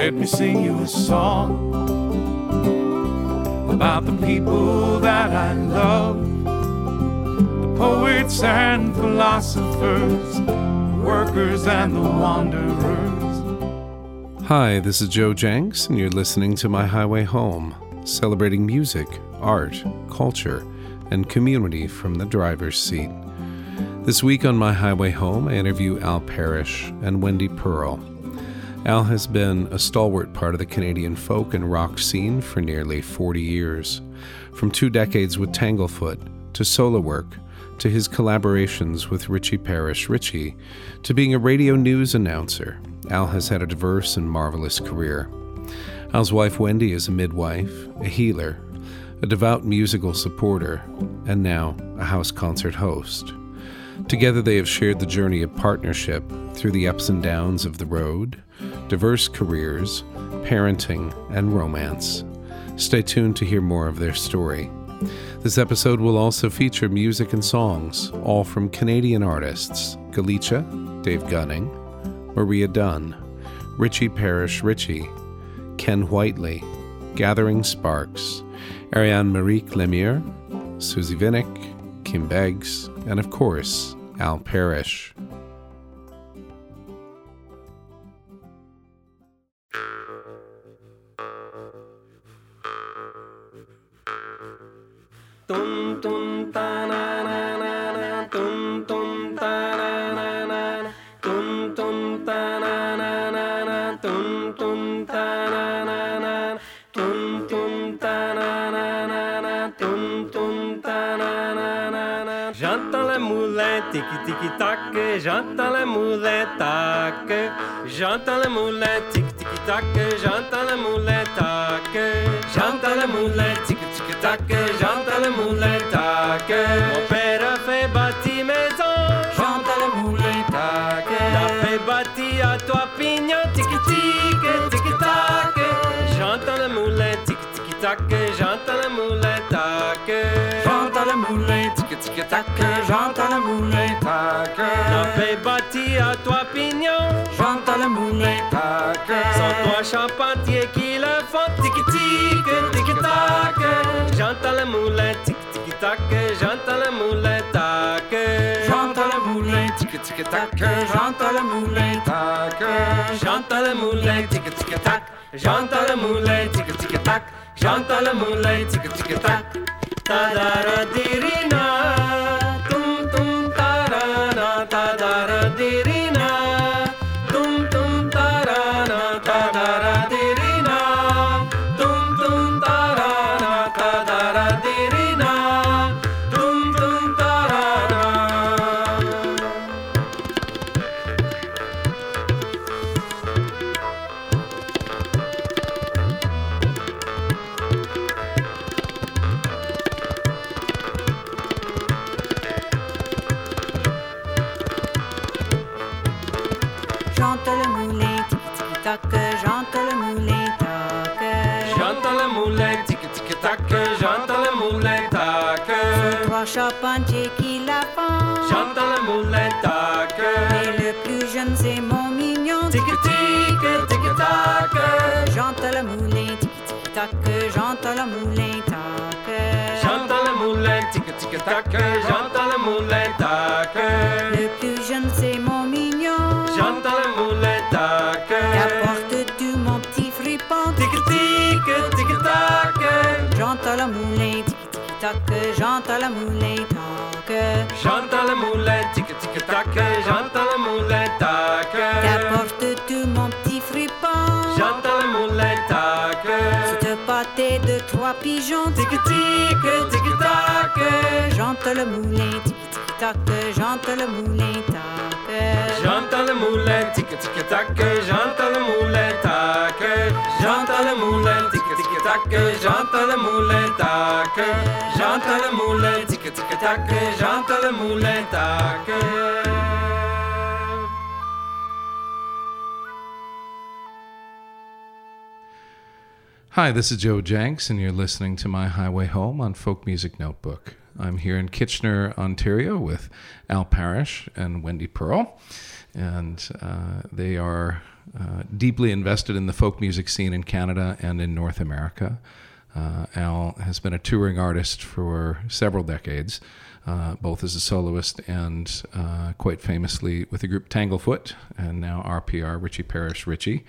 Let me sing you a song about the people that I love, the poets and philosophers, the workers and the wanderers. Hi, this is Joe Jencks, and you're listening to My Highway Home, celebrating music, art, culture, and community from the driver's seat. This week on My Highway Home, I interview Al Parrish and Wendy Pearle. Al has been a stalwart part of the Canadian folk and rock scene for nearly 40 years. From two decades with Tanglefoot, to solo work, to his collaborations with Richie Parrish Richie, to being a radio news announcer, Al has had a diverse and marvelous career. Al's wife Wendy is a midwife, a healer, a devout musical supporter, and now a house concert host. Together, they have shared the journey of partnership through the ups and downs of the road, diverse careers, parenting, and romance. Stay tuned to hear more of their story. This episode will also feature music and songs, all from Canadian artists Galicia, Dave Gunning, Maria Dunn, Richie Parrish Richie, Ken Whiteley, Gathering Sparks, Ariane Marie Lemire, Susie Vinnick, Kim Beggs, and of course, Al Parrish. Tac, j'entends le moulin tac, j'entends le moulin tiki tiki tac, j'entends le moulin tac, j'entends le moulin tiki tiki tac, j'entends le moulin tac. Tiki tac, j'entends le moulin tac. Fait bâtir à toi pignon, j'entends le moulin tac. Sans toi charpentier qui le font tiki tiki tiki tac. J'entends le moulin tiki tiki tac, j'entends le moulin tac. J'entends le moulin tiki tiki tac, j'entends le moulin tac. J'entends le moulin tiki tiki tac, j'entends le moulin tiki tiki tac. J'entends le moulin tiki tiki tac. Tadara dirina, tac. J'entends le moulin, tiki tac, j'entends le moulin tac. J'entends le moulin tic tic tac, j'entends le moulin tac. Le plus jeune c'est mon mignon. J'entends le moulin tac. Apporte tu mon petit fripon. Tic tic tic tac. J'entends le moulin, tiki tiki tac, j'entends le moulin tac. J'entends le moulin tic tic tac, j'entends le moulin tac. T'apportes tu mon petit de trois pigeons. Tic tic tic tac. J'entends le moulin, tiki tiki tac, j'entends le moulin tac. J'entends le moulin tic tic tac, j'entends le moulin tac. J'entends le moulin tic tic tac, j'entends le moulin tac. J'entends le moulin tic tic tac, j'entends le moulin tac. Hi, this is Joe Jencks, and you're listening to My Highway Home on Folk Music Notebook. I'm here in Kitchener, Ontario with Al Parrish and Wendy Pearle, and uh, they are uh, deeply invested in the folk music scene in Canada and in North America. Uh, Al has been a touring artist for several decades, uh, both as a soloist and uh, quite famously with the group Tanglefoot, and now RPR, Richie Parrish Richie.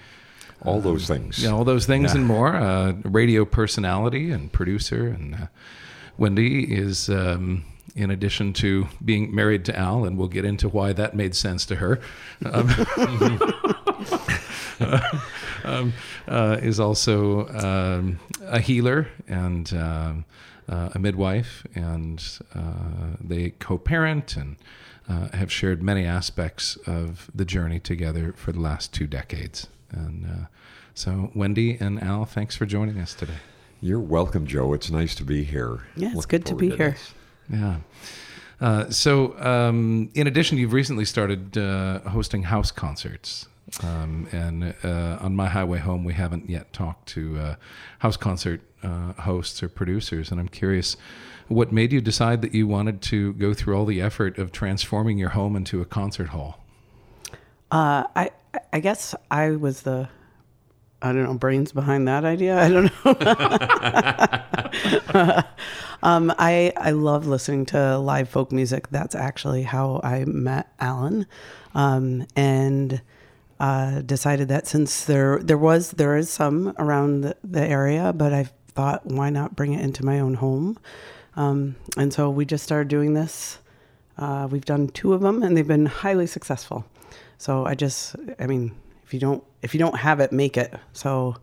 All those things. Yeah, all those things and more. Uh, radio personality and producer. And uh, Wendy is, um, in addition to being married to Al, and we'll get into why that made sense to her, um, um, uh, is also um, a healer and um, uh, a midwife, and uh, they co-parent and uh, have shared many aspects of the journey together for the last two decades. And uh, so, Wendy and Al, thanks for joining us today. You're welcome, Joe. It's nice to be here. Yeah, it's Looking good to forward be here. this. Yeah. Uh, so, um, in addition, you've recently started uh, hosting house concerts. Um, and uh, on my highway home, we haven't yet talked to uh, house concert uh, hosts or producers. And I'm curious what made you decide that you wanted to go through all the effort of transforming your home into a concert hall? Uh, I I guess I was the I don't know brains behind that idea. I don't know. um, I I love listening to live folk music. That's actually how I met Alan, um, and uh, decided that since there there was there is some around the, the area, but I thought why not bring it into my own home, um, and so we just started doing this. Uh, we've done two of them, and they've been highly successful. So I just, I mean, if you don't, if you don't have it, make it. So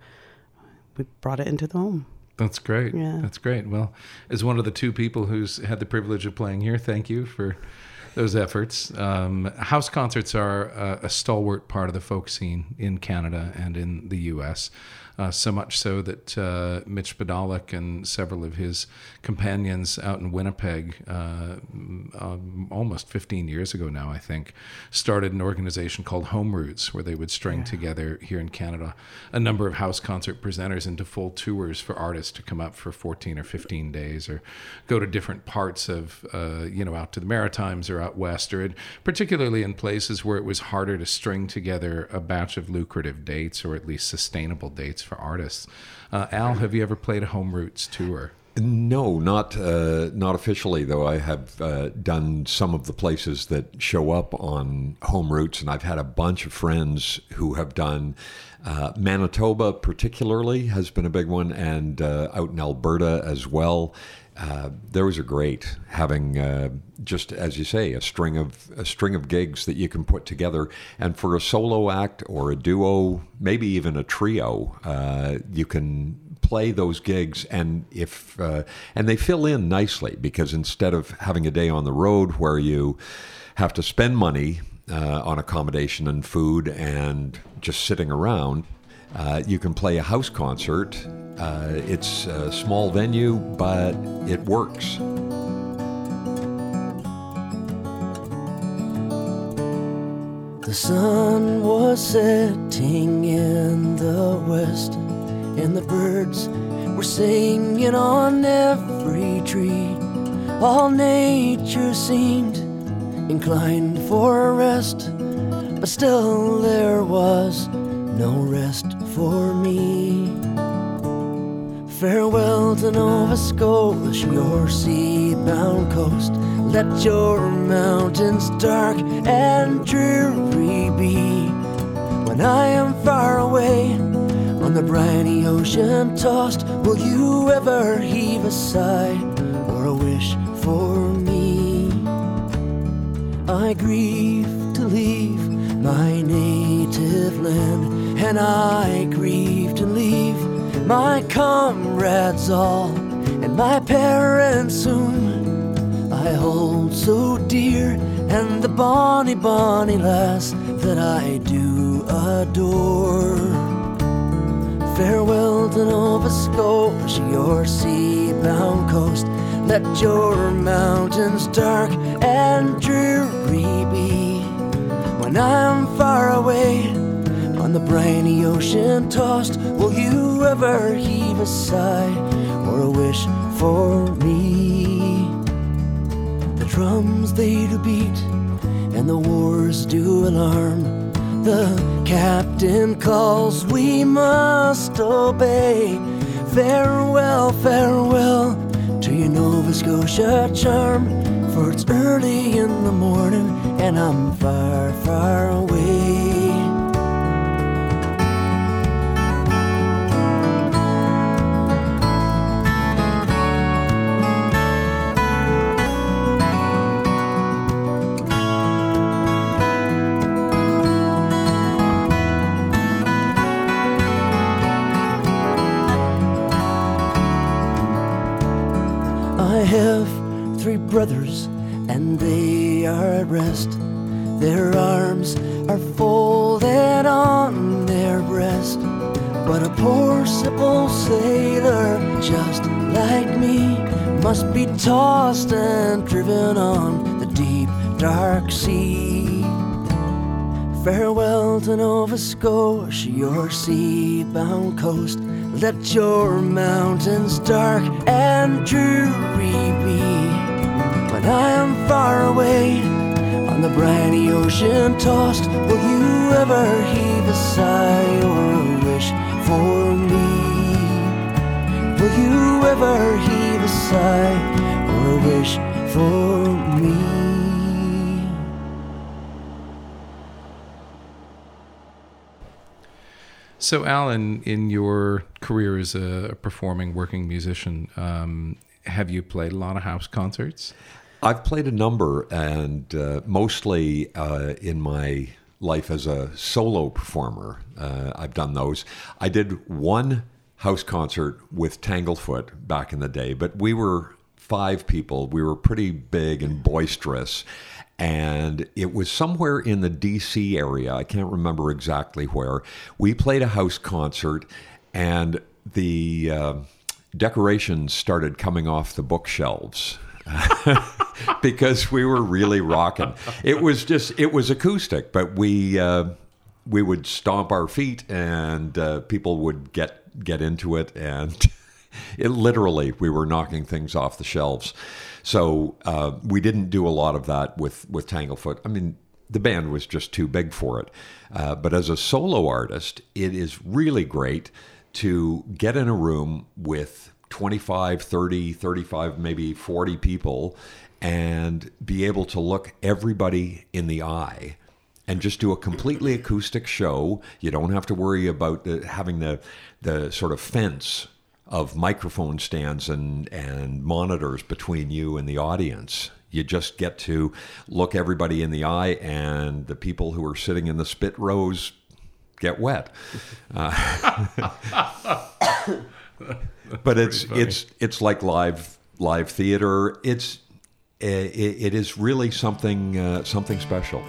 we brought it into the home. That's great. Yeah. That's great. Well, as one of the two people who's had the privilege of playing here, thank you for those efforts. Um, house concerts are a, a stalwart part of the folk scene in Canada and in the U.S. Uh, so much so that uh, Mitch Podolak and several of his companions out in Winnipeg, uh, um, almost 15 years ago now, I think, started an organization called Home Routes, where they would string together here in Canada a number of house concert presenters into full tours for artists to come up for 14 or 15 days, or go to different parts of, uh, you know, out to the Maritimes or out west, or in, particularly in places where it was harder to string together a batch of lucrative dates or at least sustainable dates for artists. Uh, Al, have you ever played a Home Routes tour? No, not uh, not officially though. I have uh, done some of the places that show up on home routes, and I've had a bunch of friends who have done. Uh, Manitoba, particularly, has been a big one, and uh, out in Alberta as well. Uh, those are great. Having uh, just as you say, a string of a string of gigs that you can put together, and for a solo act or a duo, maybe even a trio, uh, you can play those gigs and if uh, and they fill in nicely because instead of having a day on the road where you have to spend money uh, on accommodation and food and just sitting around uh, you can play a house concert uh, it's a small venue but it works The sun was setting in the west, and the birds were singing on every tree. All nature seemed inclined for a rest, but still there was no rest for me. Farewell to Nova Scotia, your sea-bound coast. Let your mountains dark and dreary be. When I am far away on the briny ocean tossed, will you ever heave a sigh or a wish for me? I grieve to leave my native land, and I grieve to leave my comrades all, and my parents whom I hold so dear, and the bonny, bonny lass that I do adore. Farewell to Nova Scotia, your sea-bound coast. Let your mountains dark and dreary be. When I'm far away on the briny ocean tossed, will you ever heave a sigh or a wish for me? The drums they do beat and the wars do alarm. the captain calls, we must obey. Farewell, farewell to your Nova Scotia charm. For it's early in the morning and I'm far, far away. Brothers, and they are at rest. Their arms are folded on their breast. But a poor simple sailor, just like me, must be tossed and driven on the deep, dark sea. Farewell to Nova Scotia, your sea-bound coast. Let your mountains dark and dreary be. I am far away on the briny ocean tossed, will you ever heave a sigh or a wish for me? Will you ever heave a sigh or a wish for me? So, Alan, in your career as a performing working musician, um, have you played a lot of house concerts? I've played a number, and uh, mostly uh, in my life as a solo performer, uh, I've done those. I did one house concert with Tanglefoot back in the day, but we were five people. We were pretty big and boisterous. And it was somewhere in the DC area. I can't remember exactly where. We played a house concert, and the uh, decorations started coming off the bookshelves. because we were really rocking. It was just it was acoustic, but we uh, we would stomp our feet and uh, people would get get into it and it literally we were knocking things off the shelves. So uh, we didn't do a lot of that with with Tanglefoot. I mean, the band was just too big for it. Uh, but as a solo artist, it is really great to get in a room with 25, 30, 35, maybe 40 people and be able to look everybody in the eye and just do a completely acoustic show. You don't have to worry about the, having the the sort of fence of microphone stands and and monitors between you and the audience. You just get to look everybody in the eye, and the people who are sitting in the spit rows get wet. Uh, but it's it's it's like live live theater. It's it, it is really something uh, something special.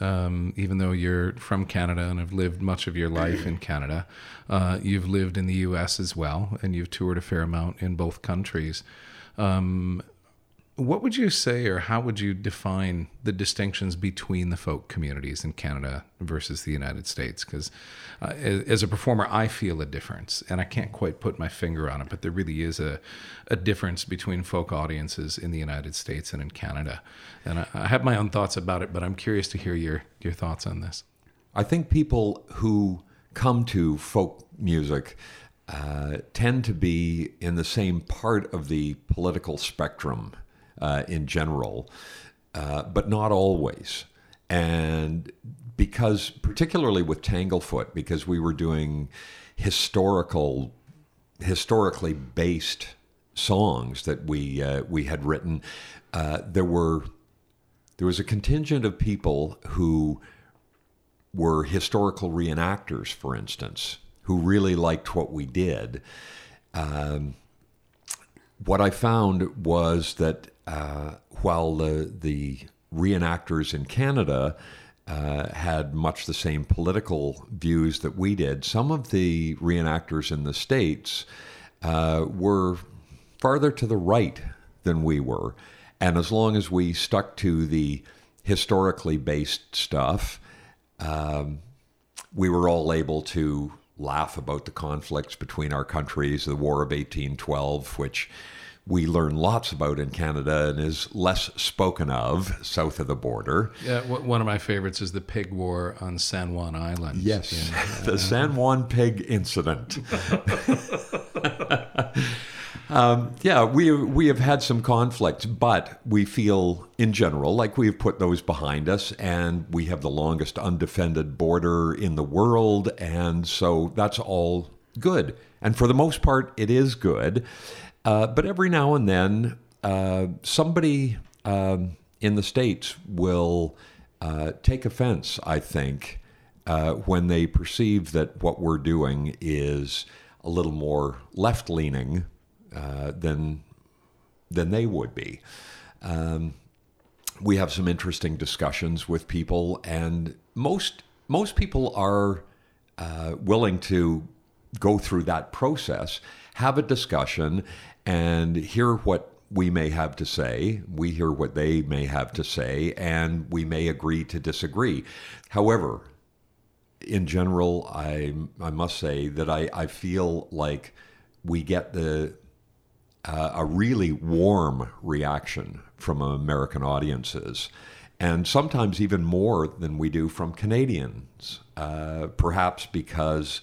Um, even though you're from Canada and have lived much of your life in Canada. Uh, you've lived in the U.S. as well, and you've toured a fair amount in both countries. Um, what would you say, or how would you define the distinctions between the folk communities in Canada versus the United States? Because uh, as, a performer, I feel a difference, and I can't quite put my finger on it, but there really is a, a difference between folk audiences in the United States and in Canada. And I, I have my own thoughts about it, but I'm curious to hear your, your thoughts on this. I think people who come to folk music uh, tend to be in the same part of the political spectrum uh, in general, uh, but not always. And because, particularly with Tanglefoot, because we were doing historical, historically based songs that we uh, we had written, uh, there were there was a contingent of people who were historical reenactors, for instance, who really liked what we did. Um, what I found was that uh, while the, the reenactors in Canada uh, had much the same political views that we did, some of the reenactors in the States uh, were farther to the right than we were. And as long as we stuck to the historically based stuff, um, we were all able to laugh about the conflicts between our countries, the War of 1812, which we learn lots about in Canada and is less spoken of south of the border. Yeah, one of my favorites is the pig war on San Juan Island. Yes, Yeah. the San Juan pig incident. Um, yeah, we we have had some conflicts, but we feel in general like we've put those behind us, and we have the longest undefended border in the world, and so that's all good. And for the most part, it is good. Uh, but every now and then, uh, somebody um, in the states will uh, take offense. I think uh, when they perceive that what we're doing is a little more left leaning uh, than than they would be. Um, we have some interesting discussions with people, and most most people are willing to go through that process, have a discussion, and hear what we may have to say. We hear what they may have to say, and we may agree to disagree. However, in general, I I must say that I, I feel like we get the uh, a really warm reaction from American audiences, and sometimes even more than we do from Canadians. Uh, perhaps because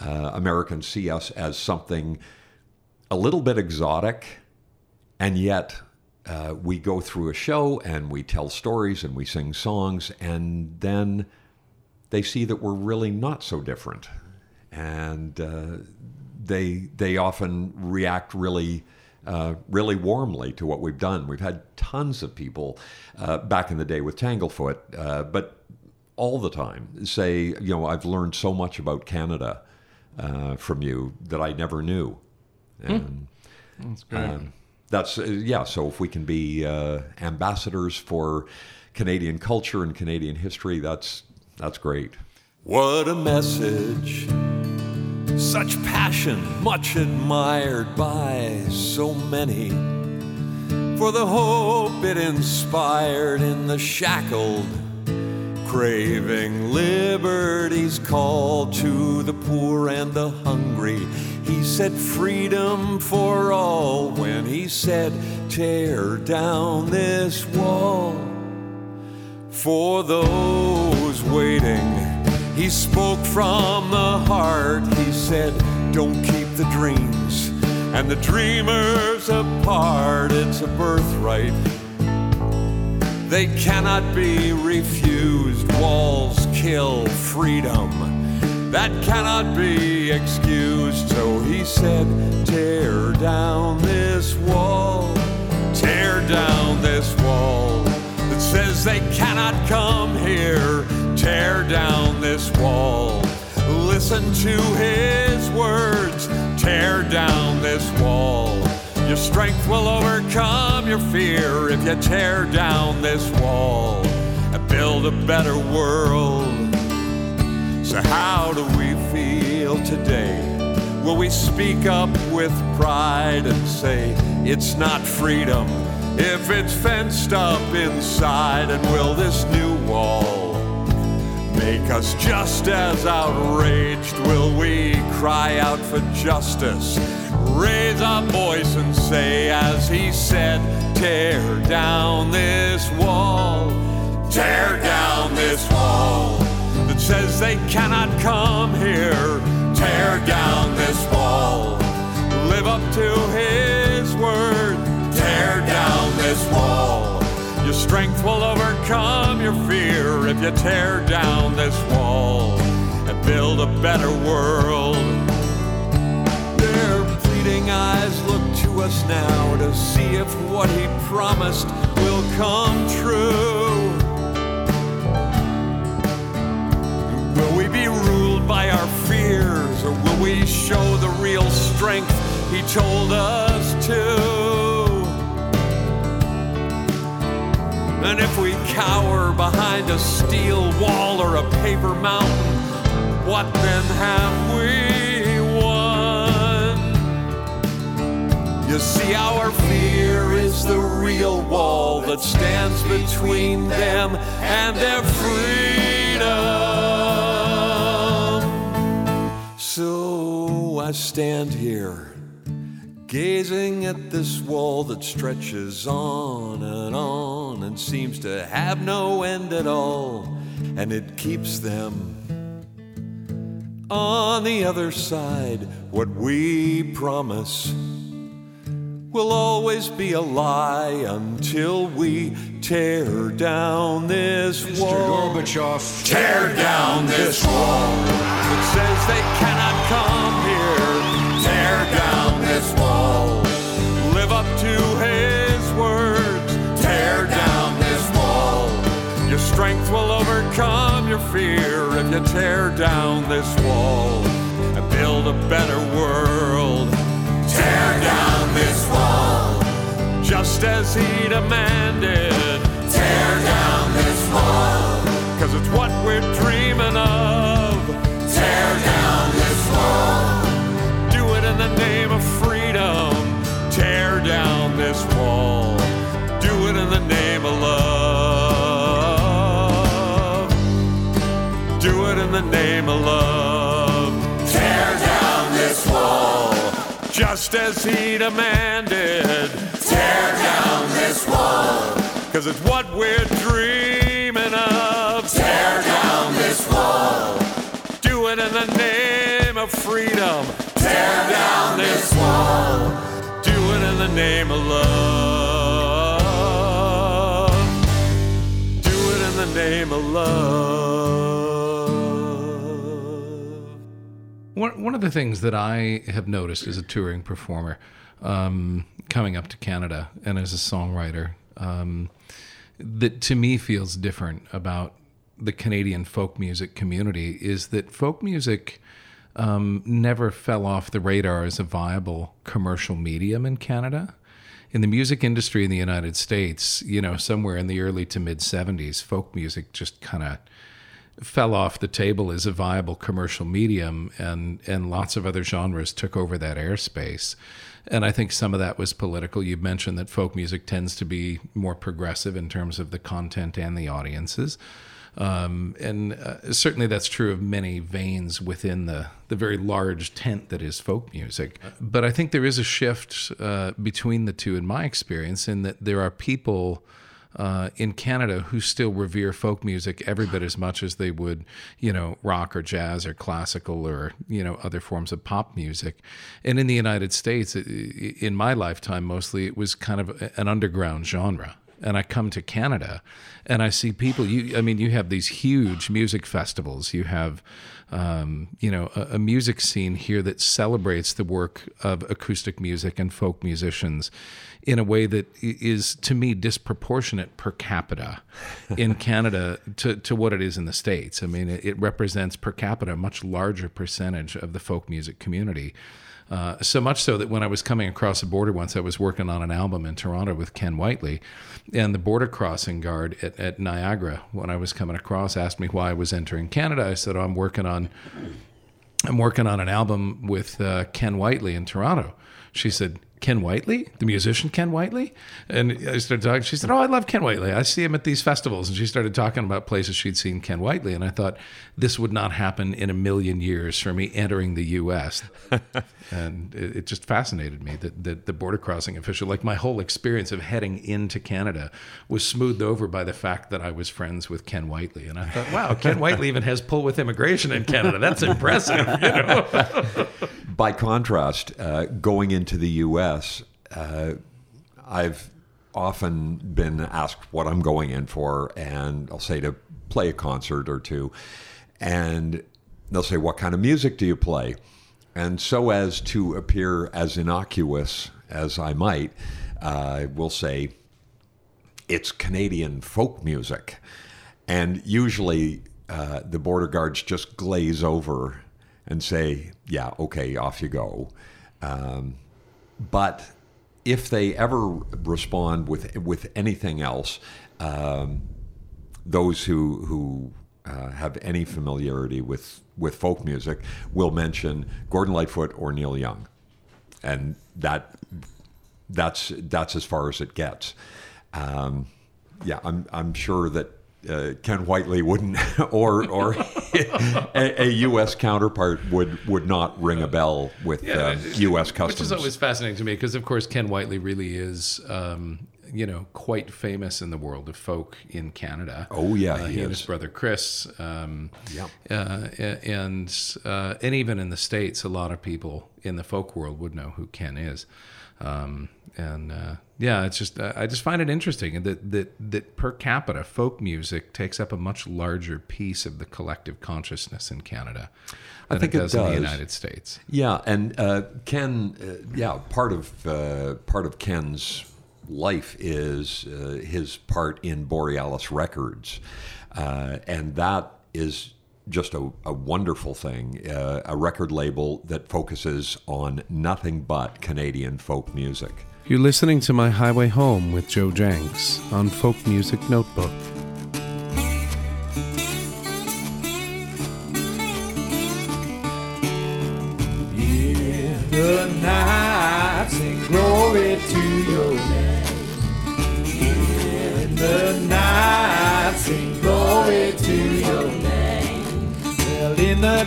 uh, Americans see us as something a little bit exotic, and yet uh, we go through a show and we tell stories and we sing songs, and then they see that we're really not so different, and uh, they they often react really. Uh, really warmly to what we've done. We've had tons of people uh, back in the day with Tanglefoot, uh, but all the time say, you know, I've learned so much about Canada uh, from you that I never knew. And, That's great. um, that's uh, yeah. So if we can be uh, ambassadors for Canadian culture and Canadian history, that's that's great. What a message. Such passion, much admired by so many. For the hope it inspired in the shackled, craving liberty's call to the poor and the hungry. He said freedom for all when he said, tear down this wall for those waiting. He spoke from the heart. He said, Don't keep the dreams and the dreamers apart. It's a birthright. They cannot be refused. Walls kill freedom. That cannot be excused. So he said, Tear down this wall. Tear down this wall that says they cannot come here. Tear down this wall. Listen to his words. Tear down this wall. Your strength will overcome your fear if you tear down this wall and build a better world. So, how do we feel today? Will we speak up with pride and say it's not freedom if it's fenced up inside? And will this new wall make us just as outraged? Will we cry out for justice? Raise our voice and say, as he said, tear down this wall, tear down this wall says they cannot come here. Tear down this wall, live up to his word. Tear down this wall. Your strength will overcome your fear if you tear down this wall and build a better world. Their pleading eyes look to us now to see if what he promised will come true. We be ruled by our fears, or will we show the real strength He told us to? And if we cower behind a steel wall or a paper mountain, what then have we won? You see, our fear is the real wall that stands between them and their freedom. I stand here, gazing at this wall that stretches on and on and seems to have no end at all, and it keeps them on the other side. What we promise will always be a lie until we tear down this wall. Gorbachev. Tear down this wall that says they cannot come here. Tear down this wall. Live up to his words. Tear down this wall. Your strength will overcome your fear if you tear down this wall and build a better world. Tear down this wall, just as he demanded. Tear down this wall, cause it's what we're dreaming of. Tear down this wall, do it in the name of freedom. Tear down this wall, do it in the name of love. Do it in the name of love. Just as he demanded. Tear down this wall, cause it's what we're dreaming of. Tear down this wall, do it in the name of freedom. Tear down this wall, do it in the name of love. Do it in the name of love. One, one of the things that I have noticed as a touring performer, um, coming up to Canada and as a songwriter, um, that to me feels different about the Canadian folk music community is that folk music um, never fell off the radar as a viable commercial medium in Canada. In the music industry in the United States, you know, somewhere in the early to mid 70s, folk music just kind of fell off the table as a viable commercial medium and and lots of other genres took over that airspace and I think some of that was political. You mentioned that folk music tends to be more progressive in terms of the content and the audiences. Um, and uh, certainly that's true of many veins within the, the very large tent that is folk music. But I think there is a shift uh, between the two, in my experience, in that there are people uh, in Canada who still revere folk music every bit as much as they would, you know, rock or jazz or classical or, you know, other forms of pop music. And in the United States, in my lifetime mostly, it was kind of an underground genre. And I come to Canada and I see people, you, I mean, you have these huge music festivals. You have, um, you know, a, a music scene here that celebrates the work of acoustic music and folk musicians in a way that is to me, disproportionate per capita in Canada to, to what it is in the States. I mean, it, it represents per capita a much larger percentage of the folk music community. Uh, so much so that when I was coming across the border once, I was working on an album in Toronto with Ken Whiteley, and the border crossing guard at, at Niagara, when I was coming across, asked me why I was entering Canada. I said, oh, "I'm working on, I'm working on an album with uh, Ken Whiteley in Toronto." She said, Ken Whiteley, the musician Ken Whiteley? And I started talking. She said, Oh, I love Ken Whiteley. I see him at these festivals. And she started talking about places she'd seen Ken Whiteley. And I thought, this would not happen in a million years for me entering the U.S. and it, it just fascinated me that, that the border crossing official, like my whole experience of heading into Canada, was smoothed over by the fact that I was friends with Ken Whiteley. And I thought, wow, Ken Whiteley even has pull with immigration in Canada. That's impressive. You know? By contrast, uh, going into the U.S., uh, I've often been asked what I'm going in for, and I'll say to play a concert or two, and they'll say, "What kind of music do you play?" And so as to appear as innocuous as I might, I will say, "It's Canadian folk music," and usually uh, the border guards just glaze over and say, "Yeah, okay, off you go." Um, but if they ever respond with with anything else, um, those who who uh, have any familiarity with with folk music will mention Gordon Lightfoot or Neil Young, and that that's that's as far as it gets. Um, yeah, I'm I'm sure that uh, Ken Whiteley wouldn't, or or a, a U.S. counterpart would would not ring a bell with uh, U.S. customs. Which is always fascinating to me because, of course, Ken Whiteley really is, um, you know, quite famous in the world of folk in Canada. Oh, yeah, uh, he he and his brother Chris. Um, Yeah. uh, and uh, and even in the states, a lot of people in the folk world would know who Ken is. Um, and uh, yeah, it's just uh, I just find it interesting that that that per capita folk music takes up a much larger piece of the collective consciousness in Canada I than think it it does, in the. United States. Yeah, and uh, Ken, uh, yeah, part of uh, part of Ken's life is uh, his part in Borealis Records, uh, and that is just a, a wonderful thing. Uh, a record label that focuses on nothing but Canadian folk music. You're listening to My Highway Home with Joe Jencks on Folk Music Notebook.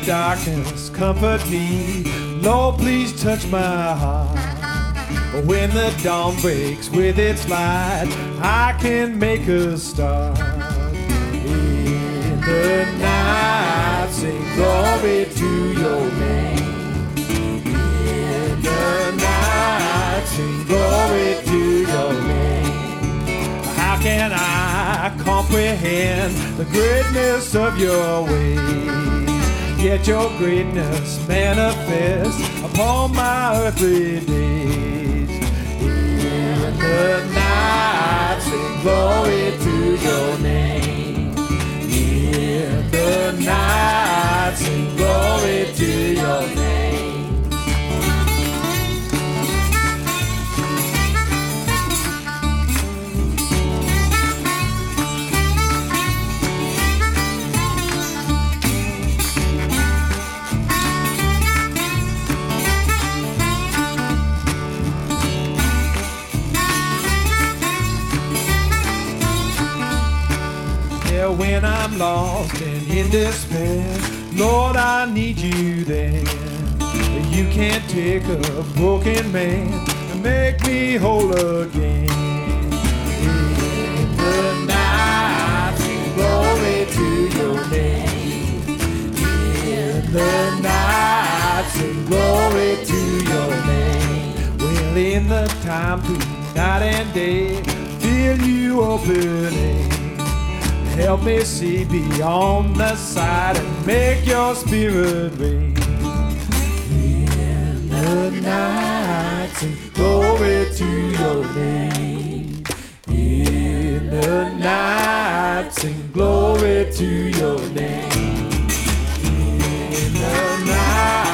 Darkness, comfort me. Lord, please touch my heart. When the dawn breaks with its light, I can make a start. In the night, sing glory to your name. In the night, sing glory to your name. How can I comprehend the greatness of your ways? Yet your greatness manifest upon my earthly days. In the night, sing glory to your name. In the night, sing glory to your name. When I'm lost and in despair, Lord, I need you there. You can't take a broken man and make me whole again. In the night, glory to your name. In the night, sing glory to your name. Well, in the time through night and day, feel you opening. Help me see beyond the sight and make your spirit reign. In the night, sing glory to your name. In the night, sing glory to your name. In the night,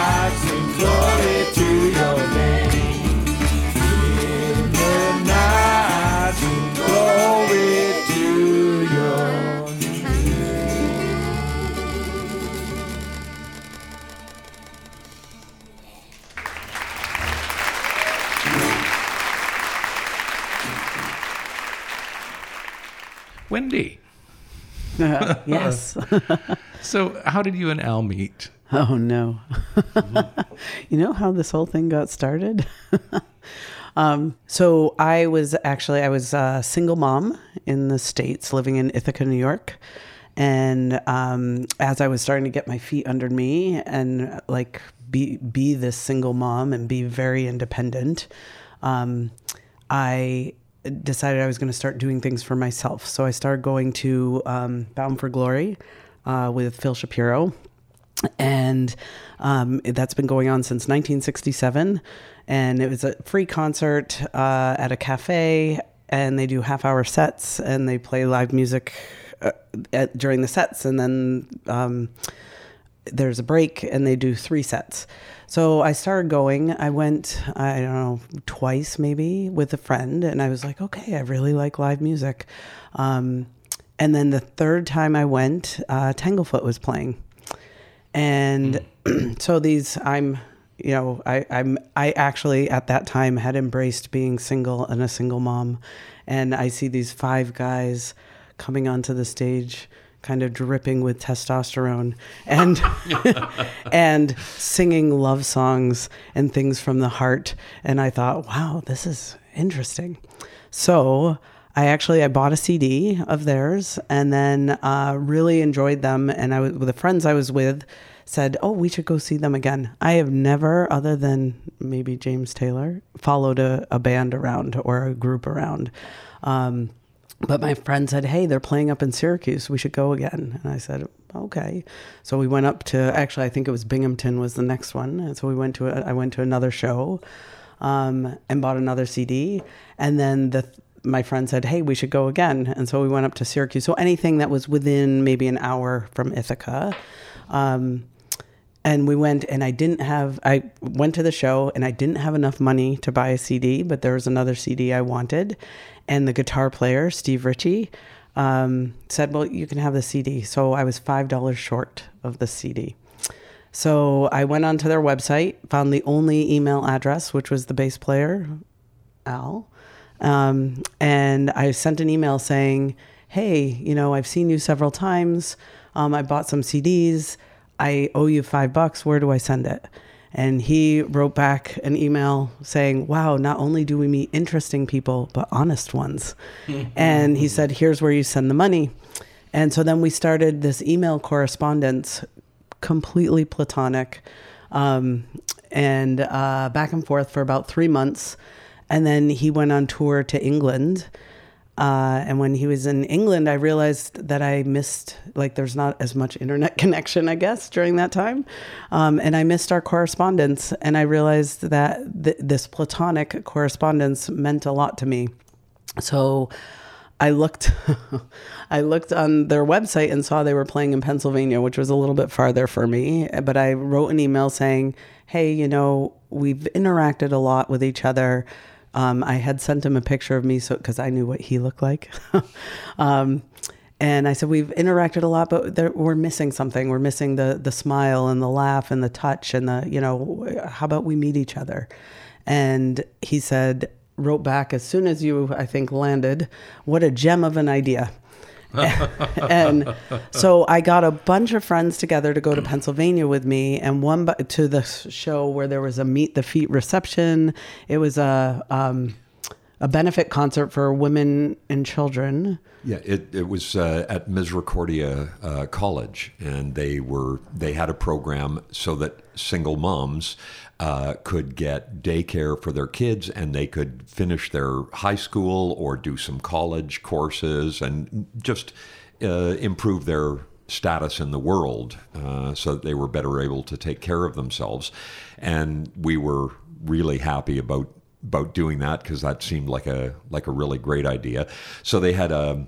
Wendy, yes. so how did you and Al meet? Oh no. you know how this whole thing got started? um, so I was actually I was a single mom in the states, living in Ithaca, New York, and um, as I was starting to get my feet under me and like be be this single mom and be very independent, um, I decided I was going to start doing things for myself. So I started going to um, Bound for Glory uh, with Phil Shapiro. And um, that's been going on since 1967 and it was a free concert uh, at a cafe and they do half hour sets and they play live music uh, at, during the sets. And then um, there's a break and they do three sets. So i started going. I went i don't know twice maybe with a friend and i was like okay i really like live music. Um, and then the third time i went uh, tanglefoot was playing. And so these i'm you know I, i'm i actually at that time had embraced being single and a single mom. And i see these five guys coming onto the stage kind of dripping with testosterone and and singing love songs and things from the heart and i thought wow this is interesting so I actually I bought a CD of theirs and then uh, really enjoyed them. And I was with the friends I was with said, "Oh, we should go see them again." I have never, other than maybe James Taylor, followed a, a band around or a group around. Um, but my friend said, "Hey, they're playing up in Syracuse. We should go again." And I said, "Okay." So we went up to actually, I think it was Binghamton was the next one. And so we went to a, I went to another show, um, and bought another CD. And then the my friend said, "Hey, we should go again." And so we went up to Syracuse. So anything that was within maybe an hour from Ithaca. Um, and we went and I didn't have I went to the show and I didn't have enough money to buy a CD, but there was another CD I wanted, and the guitar player Steve Ritchie um, said, "Well, you can have the CD." So I was five dollars short of the CD. So I went onto their website, found the only email address, which was the bass player, Al, um, and I sent an email saying, "Hey, you know, I've seen you several times. Um, I bought some CDs." I owe you five bucks. Where do I send it? And he wrote back an email saying, Wow, not only do we meet interesting people, but honest ones. and he said, Here's where you send the money. And so then we started this email correspondence, completely platonic, um, and uh, back and forth for about three months. And then he went on tour to England. Uh, and when he was in England, I realized that I missed, like, there's not as much internet connection, I guess, during that time. Um, and I missed our correspondence. And I realized that th- this platonic correspondence meant a lot to me. So I looked, I looked on their website and saw they were playing in Pennsylvania, which was a little bit farther for me. But I wrote an email saying, "Hey, you know, we've interacted a lot with each other." Um, I had sent him a picture of me so because I knew what he looked like. um, and I said, we've interacted a lot, but there, we're missing something. We're missing the the smile and the laugh and the touch and the you know. How about we meet each other? And he said, wrote back as soon as you I think landed. What a gem of an idea. and so I got a bunch of friends together to go to Pennsylvania with me, and one bu- to the show where there was a meet the feet reception. It was a um, a benefit concert for women and children. Yeah, it, it was uh, at Misericordia uh, College, and they were they had a program so that single moms uh, could get daycare for their kids, and they could finish their high school or do some college courses, and just uh, improve their status in the world, uh, so that they were better able to take care of themselves. And we were really happy about about doing that because that seemed like a like a really great idea. So they had a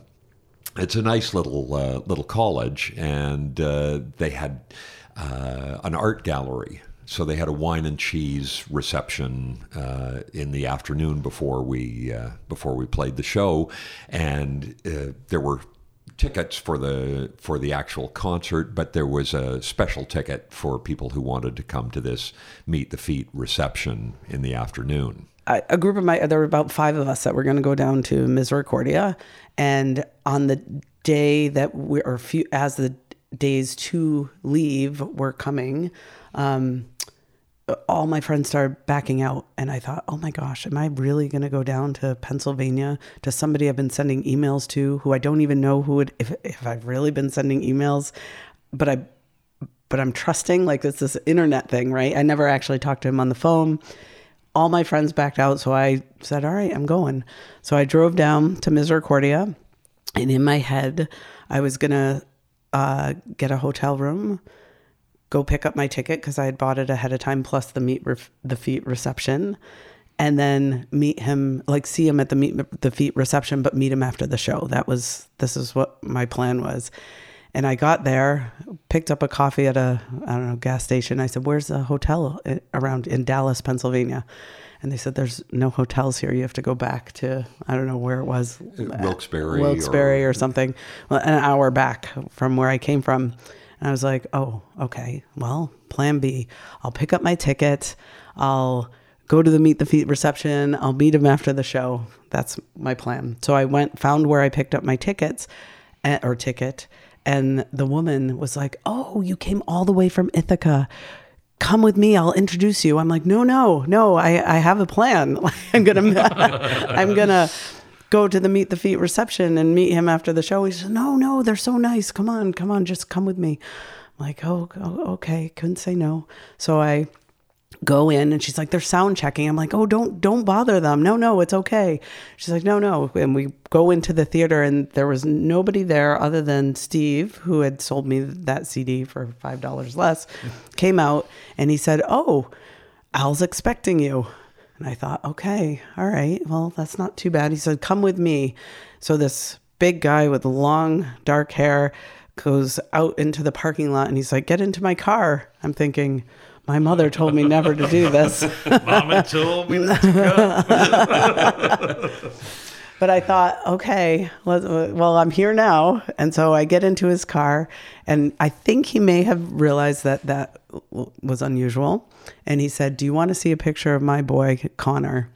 it's a nice little uh, little college, and uh, they had uh, an art gallery. So they had a wine and cheese reception uh, in the afternoon before we uh, before we played the show, and uh, there were tickets for the for the actual concert, but there was a special ticket for people who wanted to come to this meet the feet reception in the afternoon. I- a group of my there were about five of us that were going to go down to Misericordia, and on the day that we or few as the days to leave were coming, um, all my friends started backing out, and I thought, oh my gosh, am I really going to go down to Pennsylvania to somebody I've been sending emails to who I don't even know who would if if I've really been sending emails, but I but I'm trusting like it's this internet thing, right? I never actually talked to him on the phone all my friends backed out. So I said, all right, I'm going. So I drove down to Misericordia. And in my head, I was going to uh, get a hotel room, go pick up my ticket because I had bought it ahead of time, plus the meet the feet reception, and then meet him, like see him at the meet the feet reception, but meet him after the show. That was this is what my plan was. And I got there, picked up a coffee at a I don't know gas station. I said, "Where's the hotel eh, around in Dallas, Pennsylvania?" And they said, "There's no hotels here. You have to go back to I don't know where it was, Wilkes-Barre Wilkes-Barre or- or, something, well, an hour back from where I came from." And I was like, "Oh, okay. Well, Plan B. I'll pick up my ticket. I'll." Go to the meet the feet reception. I'll meet him after the show. That's my plan. So I went, found where I picked up my tickets, eh, or ticket, and the woman was like, "Oh, you came all the way from Ithaca. Come with me. I'll introduce you." I'm like, "No, no, no. I I have a plan. I'm gonna I'm gonna go to the meet the feet reception and meet him after the show." He said, "No, no, they're so nice. Come on, come on, just come with me." I'm like, oh, oh, okay. Couldn't say no. So I go in and she's like, they're sound checking. I'm like, oh, don't, don't bother them. No, no, it's okay. She's like, no, no. And we go into the theater and there was nobody there other than Steve, who had sold me that CD for $5 less, came out and he said, oh, Al's expecting you. And I thought, okay, all right, well, that's not too bad. He said, come with me. So this big guy with long, dark hair goes out into the parking lot and he's like, get into my car. I'm thinking, my mother told me never to do this. Mama told me not to go. But I thought, okay, well, I'm here now. And so I get into his car, and I think he may have realized that that was unusual. And he said, Do you want to see a picture of my boy, Connor?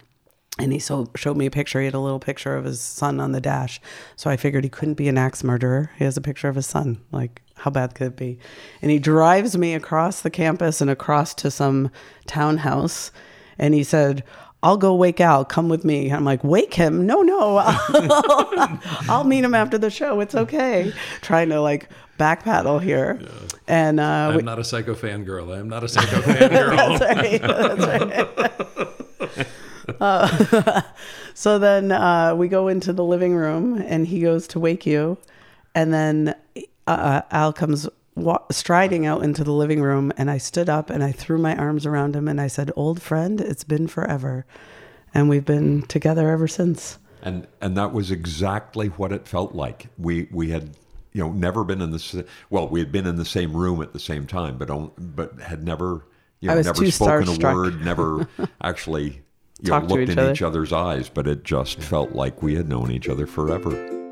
And he so, showed me a picture. He had a little picture of his son on the dash. So I figured he couldn't be an axe murderer. He has a picture of his son. Like, how bad could it be? And he drives me across the campus and across to some townhouse. And he said, I'll go wake Al. Come with me. I'm like, wake him? No, no. I'll, I'll meet him after the show. It's okay. Trying to like backpedal here. And uh, I'm not a psycho fan girl. I'm not a psycho fangirl. that's right. That's right. Uh, so then uh, we go into the living room and he goes to wake you. And then uh, Al comes wa- striding out into the living room. And I stood up and I threw my arms around him and I said, Old friend, it's been forever. And we've been together ever since. and and that was exactly what it felt like. We we had you know never been in the well we had been in the same room at the same time, but on, but had never you know never spoken a word, never actually you know, looked in other. each other's eyes. But it just felt like we had known each other forever.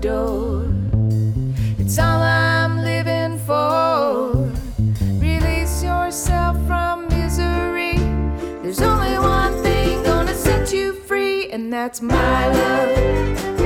Door. It's all I'm living for. Release yourself from misery. There's only one thing gonna set you free, and that's my love.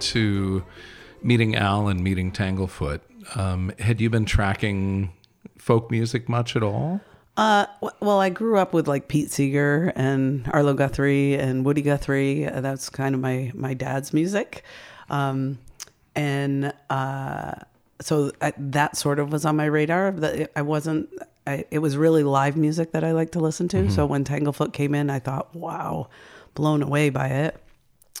To meeting Al and meeting Tanglefoot, um, had you been tracking folk music much at all? Uh, well, I grew up with like Pete Seeger and Arlo Guthrie and Woody Guthrie. Uh, That's kind of my my dad's music. Um, and uh, so I, that sort of was on my radar. That I wasn't. I, it was really live music that I like to listen to. So when Tanglefoot came in, I thought, wow, blown away by it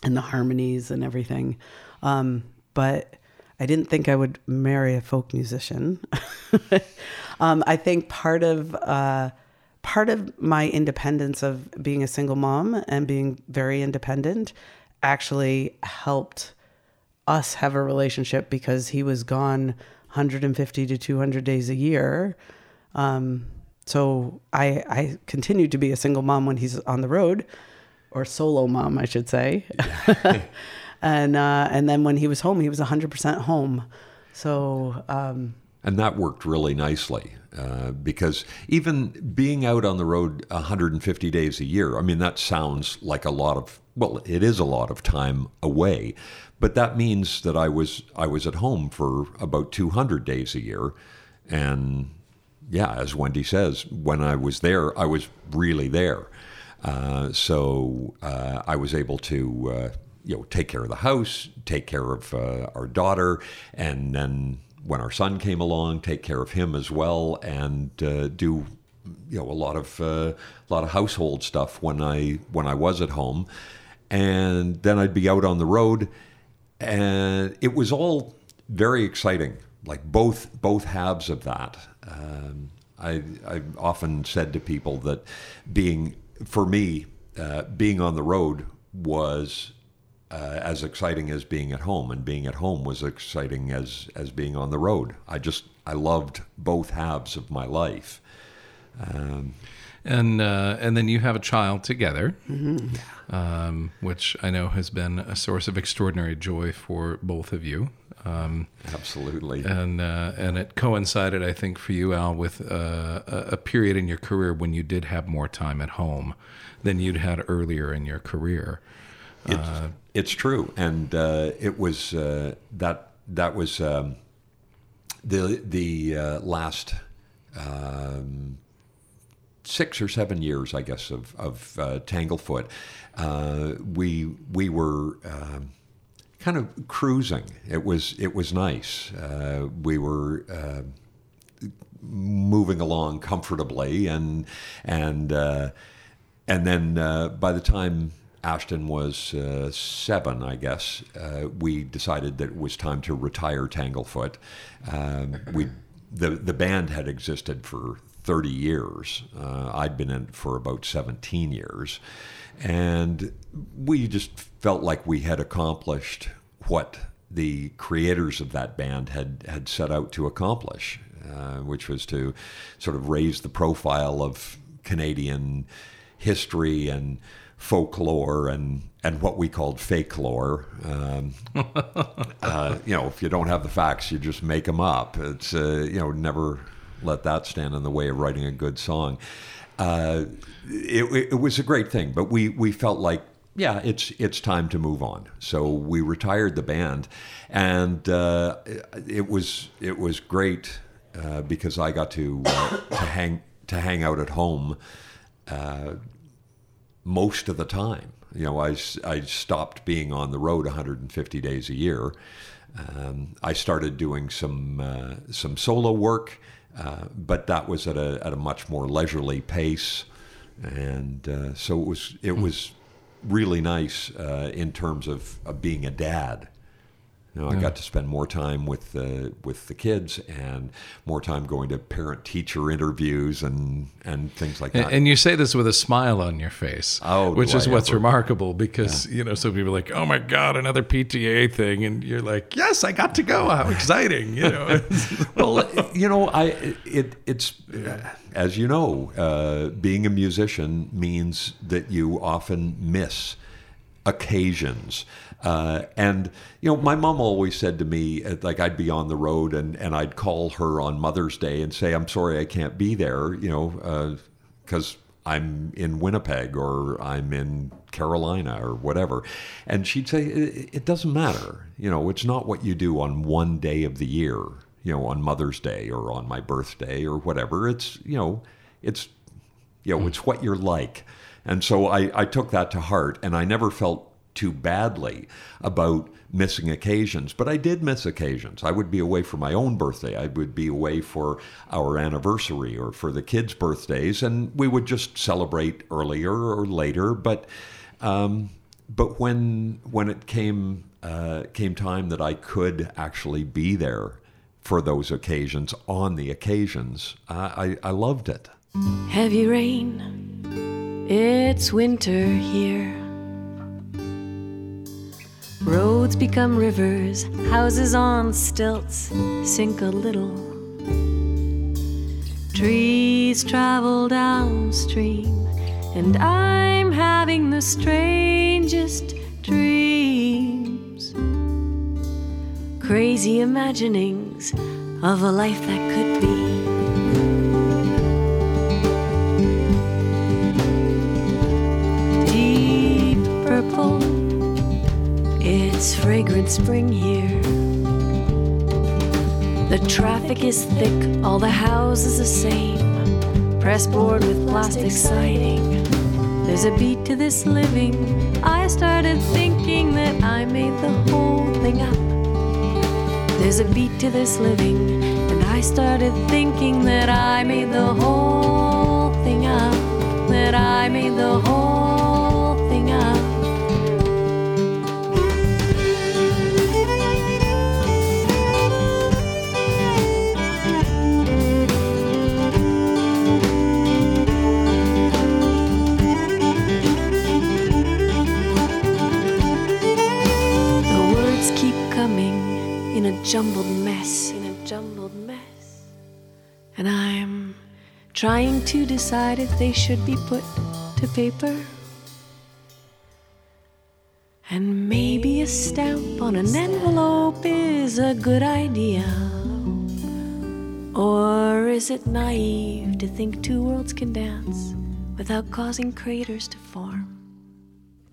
and the harmonies and everything. Um, but I didn't think I would marry a folk musician. um, I think part of uh, part of my independence of being a single mom and being very independent actually helped us have a relationship because he was gone 150 to 200 days a year. Um, so I, I continued to be a single mom when he's on the road, or solo mom, I should say. and uh, and then when he was home, he was 100% home. So um, And that worked really nicely uh, because even being out on the road 150 days a year, I mean, that sounds like a lot of, well, it is a lot of time away, but that means that I was, I was at home for about 200 days a year. And yeah, as Wendy says, when I was there, I was really there. Uh, so uh, I was able to, uh, you know, take care of the house, take care of uh, our daughter, and then when our son came along, take care of him as well, and uh, do, you know, a lot of a lot of household stuff when I when I was at home, and then I'd be out on the road, and it was all very exciting. Like both both halves of that. Um, I I've often said to people that being for me uh, being on the road was uh, as exciting as being at home, and being at home was exciting as as being on the road. I just I loved both halves of my life. Um, And uh, and then you have a child together, Mm-hmm. um, which I know has been a source of extraordinary joy for both of you. Um, absolutely. and uh, and it coincided, I think, for you, Al, with uh, a a period in your career when you did have more time at home than you'd had earlier in your career. It's, it's true, and uh, it was uh, that that was um, the the uh, last um, six or seven years, I guess, of of uh, Tanglefoot. Uh, we we were. Um, kind of cruising. It was it was nice. Uh, we were uh, moving along comfortably, and and uh, and then uh, by the time Ashton was uh, seven, I guess, uh, we decided that it was time to retire Tanglefoot. Um, we the the band had existed for 30 years. Uh, I'd been in it for about 17 years. And we just felt like we had accomplished what the creators of that band had, had set out to accomplish, uh, which was to sort of raise the profile of Canadian history and folklore and, and what we called fake lore. Um, uh, you know, if you don't have the facts, you just make them up. It's, uh, you know, never let that stand in the way of writing a good song. Uh, it, it was a great thing, but we, we felt like, yeah, it's it's time to move on. So we retired the band, and uh, it was it was great uh, because I got to uh, to hang to hang out at home uh, most of the time. You know, I, I stopped being on the road 150 days a year. Um, I started doing some uh, some solo work, uh, but that was at a at a much more leisurely pace, and uh, so it was it was really nice uh, in terms of, of being a dad. You know, I got to spend more time with the with the kids and more time going to parent teacher interviews and and things like that. and you say this with a smile on your face, Oh, which is I what's ever. remarkable because you know some people are like, "Oh my God, another PTA thing," and you're like, "Yes, I got to go. How exciting!" You know. well, you know, I it it's as you know, uh, being a musician means that you often miss occasions. Uh, and you know, my mom always said to me, uh, like I'd be on the road and, and I'd call her on Mother's Day and say, "I'm sorry, I can't be there," you know, because I'm in Winnipeg or I'm in Carolina or whatever. And she'd say, "It it doesn't matter, you know, it's not what you do on one day of the year, you know, on Mother's Day or on my birthday or whatever. It's you know, it's you know, it's what you're like." And so I, I took that to heart, and I never felt too badly about missing occasions, but I did miss occasions. I would be away for my own birthday. I would be away for our anniversary or for the kids' birthdays, and we would just celebrate earlier or later. But um, but when when it came uh, came time that I could actually be there for those occasions on the occasions, I, I, I loved it. Heavy rain, it's winter here. Roads become rivers, houses on stilts sink a little. Trees travel downstream, and I'm having the strangest dreams. Crazy imaginings of a life that could be. It's fragrant spring here. The traffic is thick, all the houses the same. Pressboard with plastic siding. There's a beat to this living. I started thinking that I made the whole thing up. There's a beat to this living, and I started thinking that I made the whole thing up. That I made the whole in a jumbled mess, in a jumbled mess. And I'm trying to decide if they should be put to paper. And maybe a stamp on an envelope is a good idea. Or is it naive to think two worlds can dance without causing craters to form?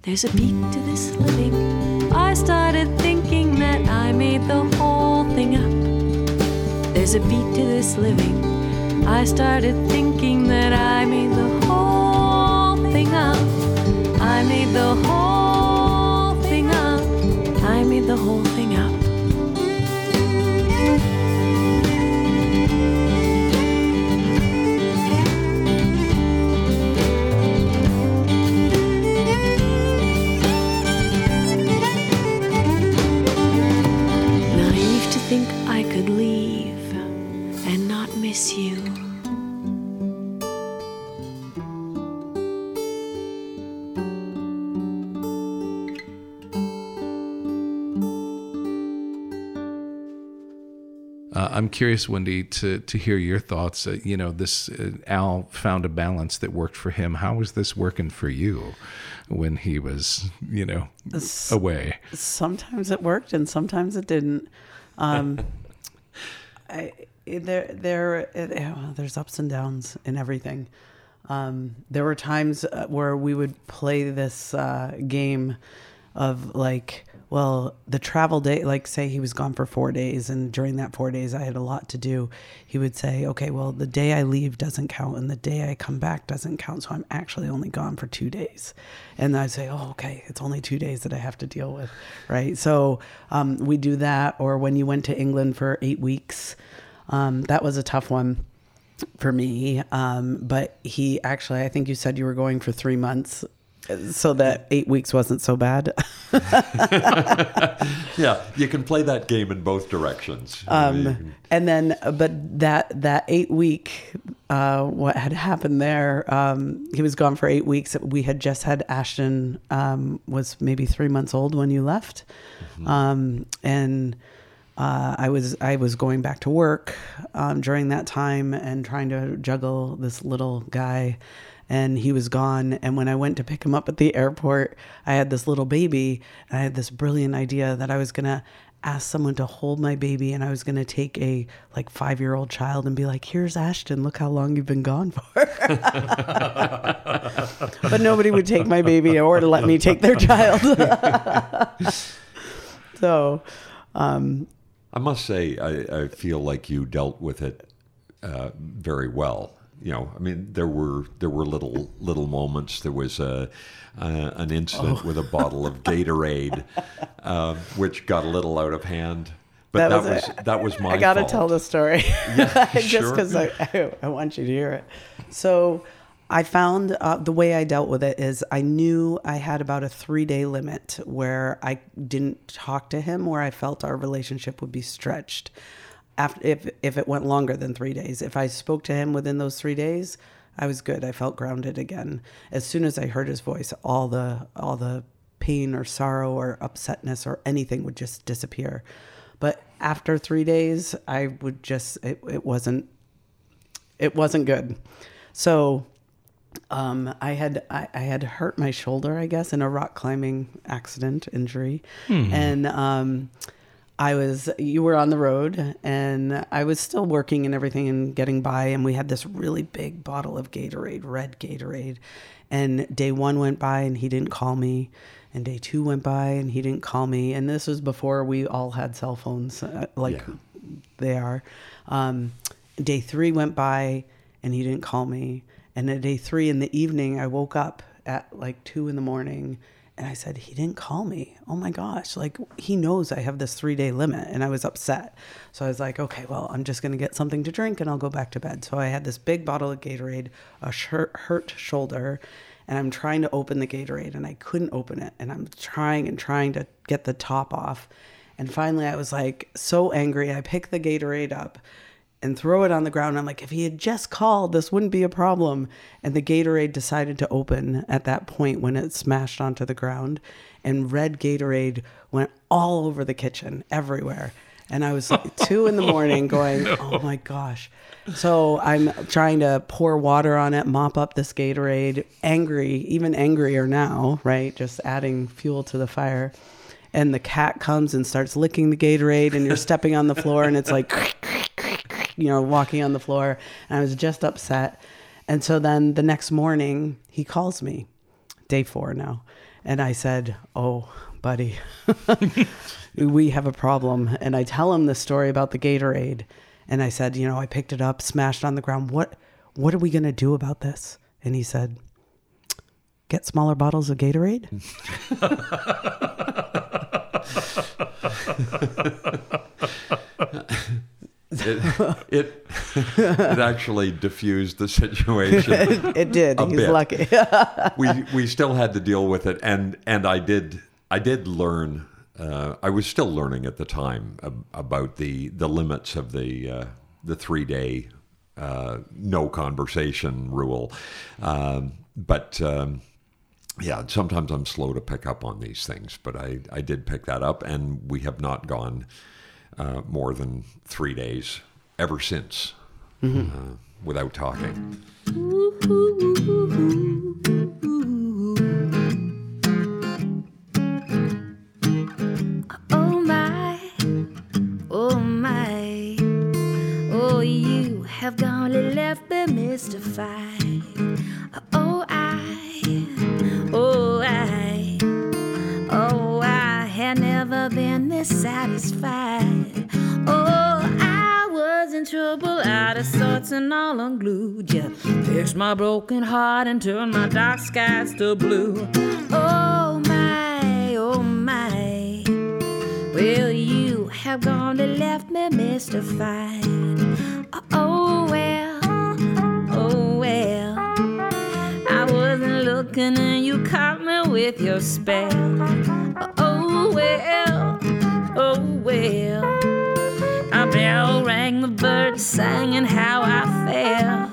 There's a beat to this living. I started thinking that I made the whole thing up. There's a beat to this living. I started thinking that I made the whole thing up. I made the whole thing up. I made the whole thing up. I could leave and not miss you. Uh, I'm curious, Wendy, to to hear your thoughts. Uh, you know, this uh, Al found a balance that worked for him. How was this working for you when he was, you know, S- away? Sometimes it worked and sometimes it didn't. Um, I, there, there, well, there's ups and downs in everything. Um, there were times uh, where we would play this uh, game of like, well, the travel day, like say he was gone for four days, and during that four days I had a lot to do. He would say, okay, well, the day I leave doesn't count, and the day I come back doesn't count, so I'm actually only gone for two days. And I'd say, oh, okay, it's only two days that I have to deal with, right? So um, we do that. Or when you went to England for eight weeks, um, that was a tough one for me. Um, but he actually, I think you said you were going for three months, so that eight weeks wasn't so bad. Yeah, you can play that game in both directions. Um, and then, but that that eight week, uh, what had happened there? Um, he was gone for eight weeks. We had just had Ashton um, was maybe three months old when you left, um, and uh, I was I was going back to work um, during that time and trying to juggle this little guy. And he was gone. And when I went to pick him up at the airport, I had this little baby. And I had this brilliant idea that I was gonna ask someone to hold my baby, and I was gonna take a like five year old child and be like, "Here's Ashton. Look how long you've been gone for." but nobody would take my baby or to let me take their child. so, um, I must say, I, I feel like you dealt with it uh, very well. You know, I mean, there were there were little little moments. There was a, uh, an incident Oh. with a bottle of Gatorade, uh, which got a little out of hand. But That that, was was, that was my. I gotta fault. tell the story, yeah, just sure. because I, I, I want you to hear it. So, I found uh, the way I dealt with it is I knew I had about a three day limit where I didn't talk to him, where I felt our relationship would be stretched. After if if it went longer than three days, if I spoke to him within those three days, I was good. I felt grounded again. As soon as I heard his voice, all the all the pain or sorrow or upsetness or anything would just disappear. But after three days, I would just it, it wasn't it wasn't good. So um, I had I, I had hurt my shoulder, I guess, in a rock climbing accident injury, Hmm. and um, I was you were on the road, and I was still working and everything and getting by, and we had this really big bottle of Gatorade, red Gatorade, and day one went by and he didn't call me. And day two went by and he didn't call me. And this was before we all had cell phones uh, like they are. Um, day three went by and he didn't call me. And at day three in the evening, I woke up at like two in the morning and I said, He didn't call me. Oh my gosh. Like, he knows I have this three day limit. And I was upset. So I was like, Okay, well, I'm just going to get something to drink and I'll go back to bed. So I had this big bottle of Gatorade, a shirt, hurt shoulder, and I'm trying to open the Gatorade and I couldn't open it. And I'm trying and trying to get the top off. And finally, I was like so angry. I pick the Gatorade up and throw it on the ground. I'm like, if he had just called, this wouldn't be a problem. And the Gatorade decided to open at that point when it smashed onto the ground. And red Gatorade went all over the kitchen, everywhere. And I was like two in the oh, morning going, oh my gosh. So I'm trying to pour water on it, mop up this Gatorade, angry, even angrier now, right? Just adding fuel to the fire. And the cat comes and starts licking the Gatorade, and you're stepping on the floor, and it's like, you know, walking on the floor. And I was just upset. And so then the next morning, he calls me, day four now. And I said, Oh, buddy, we have a problem. And I tell him the story about the Gatorade. And I said, You know, I picked it up, smashed on the ground. What, what are we going to do about this? And he said, Get smaller bottles of Gatorade. it, it it actually diffused the situation. It did. a He's bit. lucky. we we still had to deal with it, and and I did I did learn. Uh, I was still learning at the time ab- about the the limits of the uh, the three day uh, no conversation rule, um, but. Um, yeah, sometimes I'm slow to pick up on these things, but I, I did pick that up, and we have not gone uh, more than three days ever since Mhm. uh, without talking. Oh my, oh my, oh you have gone and left me mystified. Oh oh I, oh I had never been this satisfied. Oh I was in trouble, out of sorts and all unglued. You fixed my broken heart and turned my dark skies to blue. Oh my, oh my. Well, you have gone and left me mystified. Oh well, looking and you caught me with your spell. Oh well, oh well. A bell rang, the birds sang, and how I felt.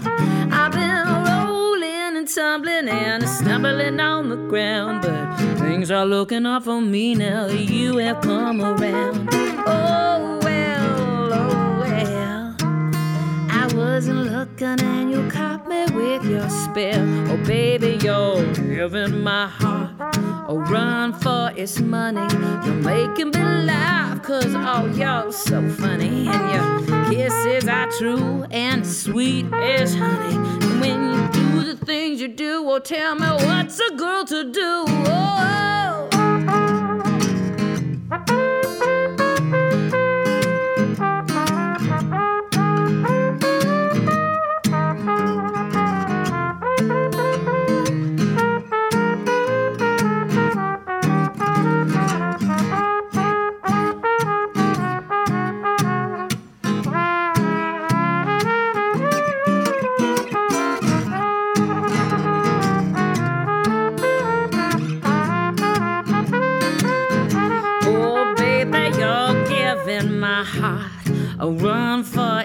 I've been rolling and tumbling and stumbling on the ground, but things are looking up for me now that you have come around. Oh well, oh well. I wasn't looking and you caught me with your spell. Oh baby, you're giving my heart a run for its money. You're making me laugh, cause oh, you're so funny. And your kisses are true and sweet as honey. And when you do the things you do, well, tell me what's a girl to do? Oh, oh.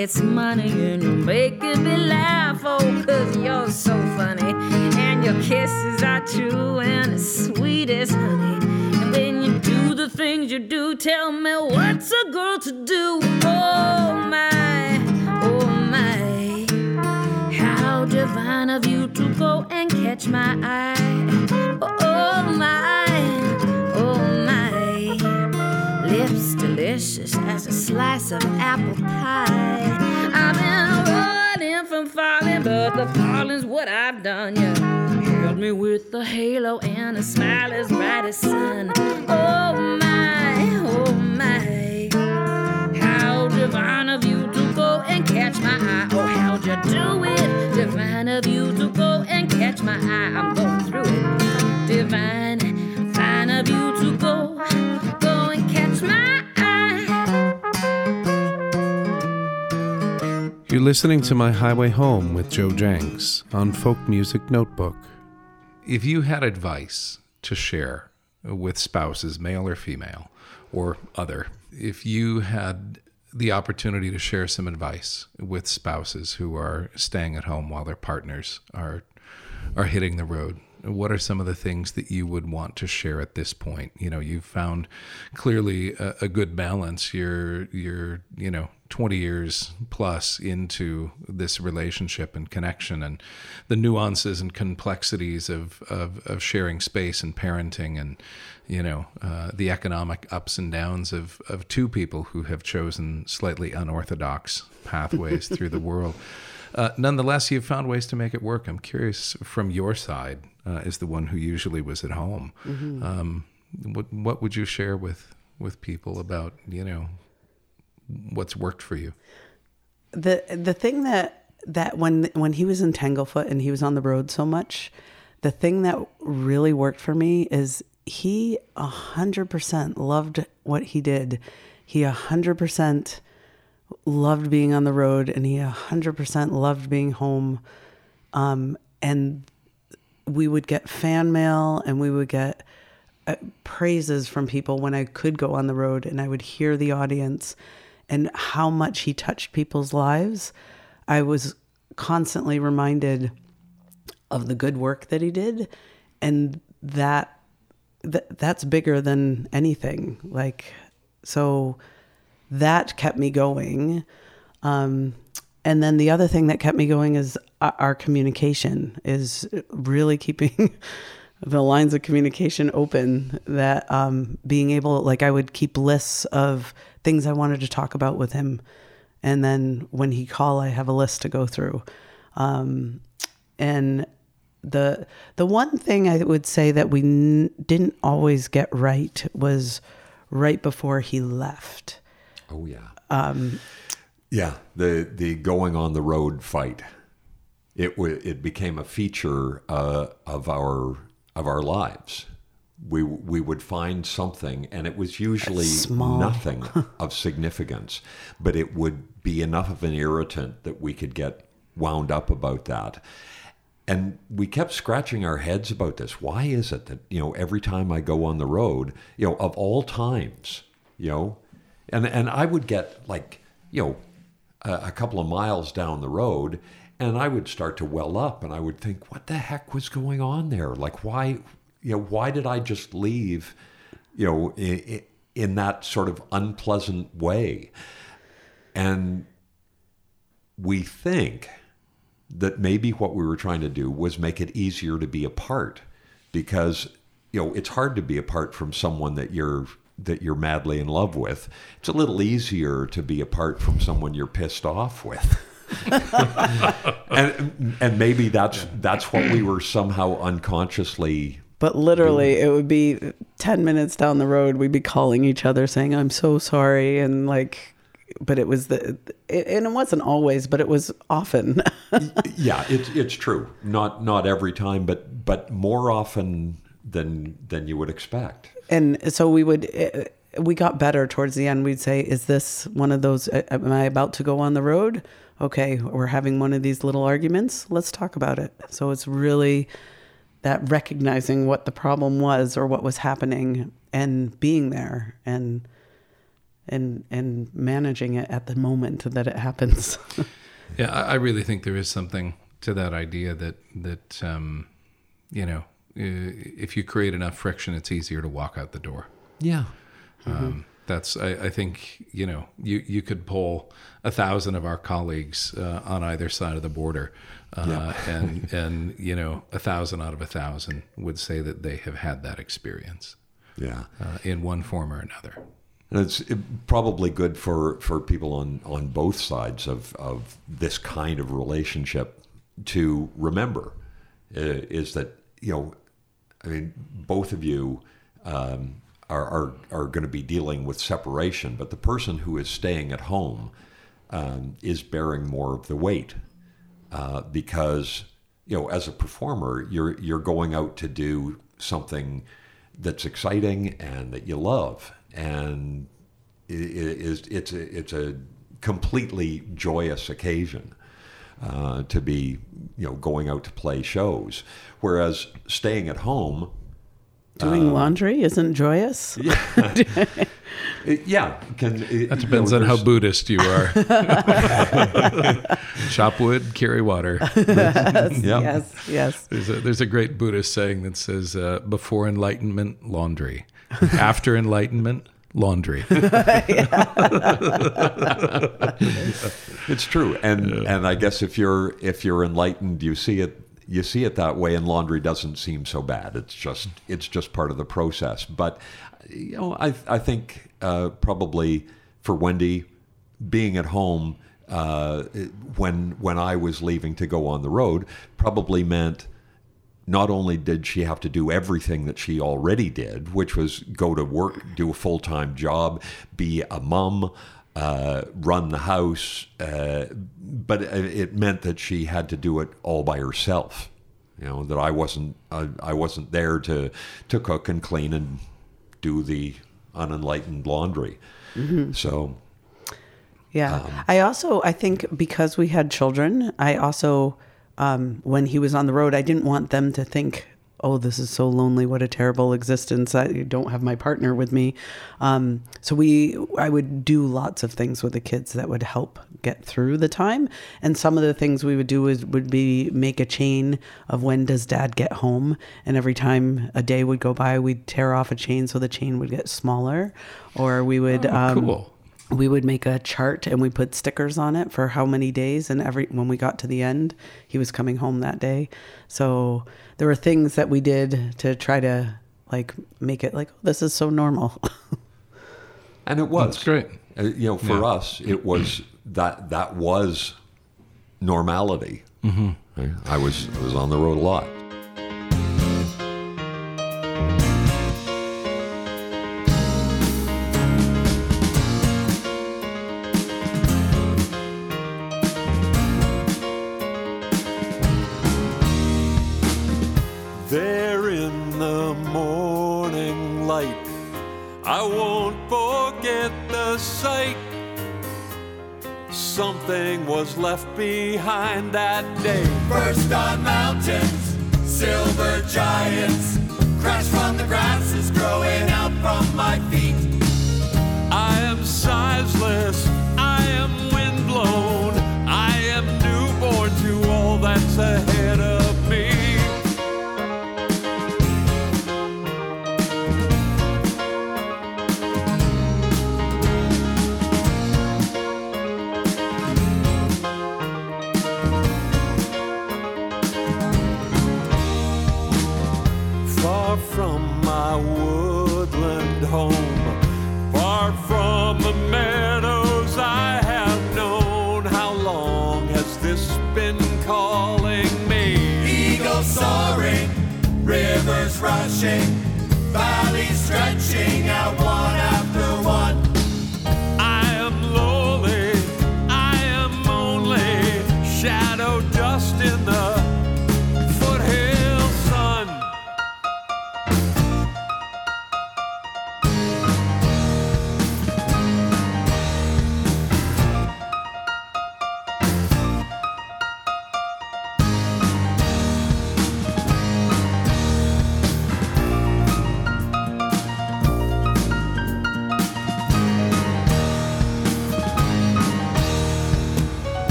Its money a halo and a smile as bright as sun. Oh my, oh my. How divine of you to go and catch my eye. Oh, how'd you do it? Divine of you to go and catch my eye. I'm going through it. Divine, fine of you to go, go and catch my eye. You're listening to My Highway Home with Joe Jencks on Folk Music Notebook. If you had advice to share with spouses, male or female, or other, if you had the opportunity to share some advice with spouses who are staying at home while their partners are are hitting the road, what are some of the things that you would want to share at this point? You know, you've found clearly a, a good balance. You're you're you know 20 years plus into this relationship and connection and the nuances and complexities of, of, of sharing space and parenting and you know uh, the economic ups and downs of, of two people who have chosen slightly unorthodox pathways through the world uh, nonetheless you've found ways to make it work i'm curious from your side uh, as the one who usually was at home Mhm. um, what, what would you share with with people about you know what's worked for you the the thing that that when when he was in Tanglefoot and he was on the road so much, the thing that really worked for me is he a hundred percent loved what he did. He a hundred percent loved being on the road, and he a hundred percent loved being home. Um, and we would get fan mail, and we would get uh, praises from people when I could go on the road, and I would hear the audience and how much he touched people's lives. I was constantly reminded of the good work that he did, and that, that that's bigger than anything. Like, so that kept me going. Um, and then the other thing that kept me going is our our communication is really keeping the lines of communication open that um, being able like i would keep lists of things i wanted to talk about with him and then when he call i have a list to go through um, and the the one thing i would say that we n- didn't always get right was right before he left Oh yeah. um, Yeah, the the going on the road fight. It w- it became a feature uh, of our of our lives. We we would find something, and it was usually nothing of significance, but it would be enough of an irritant that we could get wound up about that. And we kept scratching our heads about this. Why is it that you know every time I go on the road, you know, of all times, you know, and and I would get like you know a, a couple of miles down the road, and I would start to well up, and I would think, what the heck was going on there? Like why, you know, why did I just leave, you know, in, in that sort of unpleasant way? And we think that maybe what we were trying to do was make it easier to be apart because you know it's hard to be apart from someone that you're that you're madly in love with it's a little easier to be apart from someone you're pissed off with and and maybe that's that's what we were somehow unconsciously But literally, it would be 10 minutes down the road, we'd be calling each other saying, I'm so sorry. And like, but it was the, it, and it wasn't always, but it was often. yeah it's it's true not not every time but but more often than than you would expect and so we would, eh, we got better towards the end. We'd say, Is this one of those? eh, Am I about to go on the road? Okay, we're having one of these little arguments. Let's talk about it. So it's really that recognizing what the problem was or what was happening and being there and and and managing it at the moment that it happens. Yeah, I, I really think there is something to that idea that that um, you know, if you create enough friction, it's easier to walk out the door. Yeah. Um, that's I, I think you know you you could poll a thousand of our colleagues uh, on either side of the border, uh, Yeah. and and you know a thousand out of a thousand would say that they have had that experience. Yeah. uh, in one form or another. And it's it, probably good for, for people on, on both sides of, of this kind of relationship to remember uh, is that, you know, I mean, both of you um, are, are, are going to be dealing with separation, but the person who is staying at home um, is bearing more of the weight uh, because, you know, as a performer, you're, you're going out to do something that's exciting and that you love and it is it's a, it's a completely joyous occasion uh, to be you know going out to play shows. Whereas staying at home Doing uh, laundry isn't joyous. yeah, yeah can it, That depends on how Buddhist you are. Chop wood, carry water. Yes, Yep. yes, yes. There's a, there's a great Buddhist saying that says, uh, "Before enlightenment, laundry; after enlightenment, laundry." it's true and and i guess if you're if you're enlightened you see it you see it that way and laundry doesn't seem so bad. It's just it's just part of the process. But you know i i think uh, probably for wendy being at home uh, when when i was leaving to go on the road probably meant not only did she have to do everything that she already did, which was go to work, do a full time job, be a mum, uh, run the house, uh, but it meant that she had to do it all by herself. You know that I wasn't I, I wasn't there to to cook and clean and do the unenlightened laundry. Mhm. So Yeah. Um, I also, I think because we had children, I also, um, when he was on the road, I didn't want them to think, oh, this is so lonely. What a terrible existence. I don't have my partner with me. Um, so we, I would do lots of things with the kids that would help get through the time. And some of the things we would do is would be make a chain of when does dad get home. And every time a day would go by, we'd tear off a chain so the chain would get smaller. Or we would, Oh, um, cool. We would make a chart and we put stickers on it for how many days and every when we got to the end he was coming home that day so there were things that we did to try to like make it like oh, this is so normal and it was That's great. Uh, you know, for Yeah. us, it was that that was normality. Mhm. I was I was on the road a lot. Left behind that day. First on mountains, silver giants crash from the grasses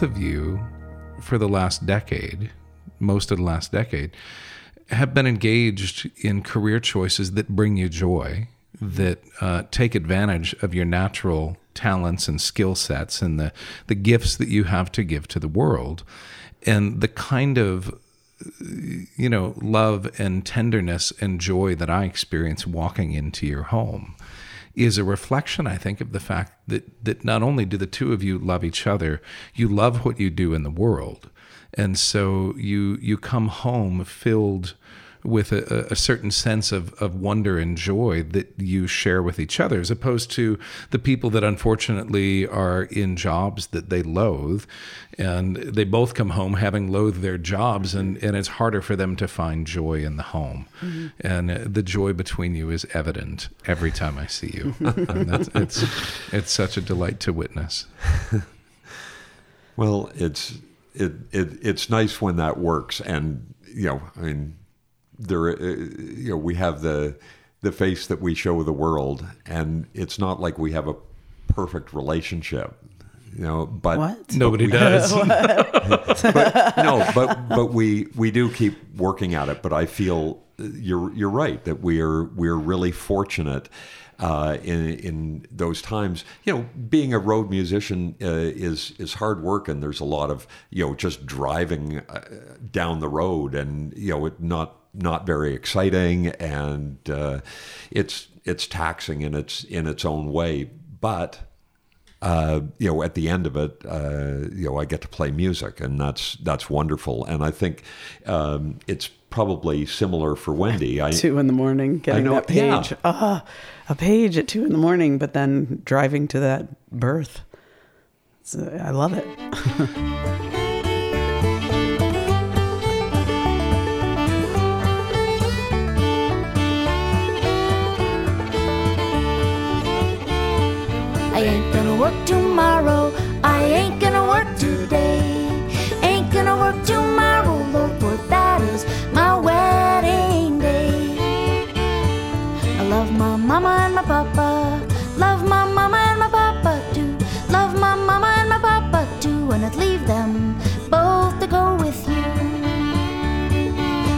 both of you, for the last decade, most of the last decade, have been engaged in career choices that bring you joy, that uh, take advantage of your natural talents and skill sets and the, the gifts that you have to give to the world. And the kind of you know, love and tenderness and joy that I experience walking into your home is a reflection, I think, of the fact that that not only do the two of you love each other, you love what you do in the world, and so you you come home filled with a, a certain sense of, of wonder and joy that you share with each other, as opposed to the people that unfortunately are in jobs that they loathe, and they both come home having loathed their jobs, and, and it's harder for them to find joy in the home. Mhm. And uh, the joy between you is evident every time I see you. and that's, it's, it's such a delight to witness. Well, it's it, it it's nice when that works, and you know, I mean, there, uh, you know, we have the the face that we show the world, and it's not like we have a perfect relationship, you know. But What? Nobody we- does. but, no, but but we we do keep working at it. But I feel uh, you're you're right that we are we're really fortunate. Uh, in in those times, you know, being a road musician uh, is is hard work, and there's a lot of you know just driving uh, down the road, and you know, it not not very exciting, and uh, it's it's taxing in its in its own way, but uh, you know, at the end of it, uh, you know, I get to play music, and that's that's wonderful. And I think um, it's probably similar for Wendy. I, two in the morning, getting know, that yeah. page. Ah, a page at two in the morning, but then driving to that birth. So I love it. I ain't gonna work tomorrow. I ain't gonna work today. Ain't gonna work tomorrow, Lord, for that is my wedding day. I love my mama and my papa. Love my mama and my papa too. Love my mama and my papa too. And I'd leave them both to go with you.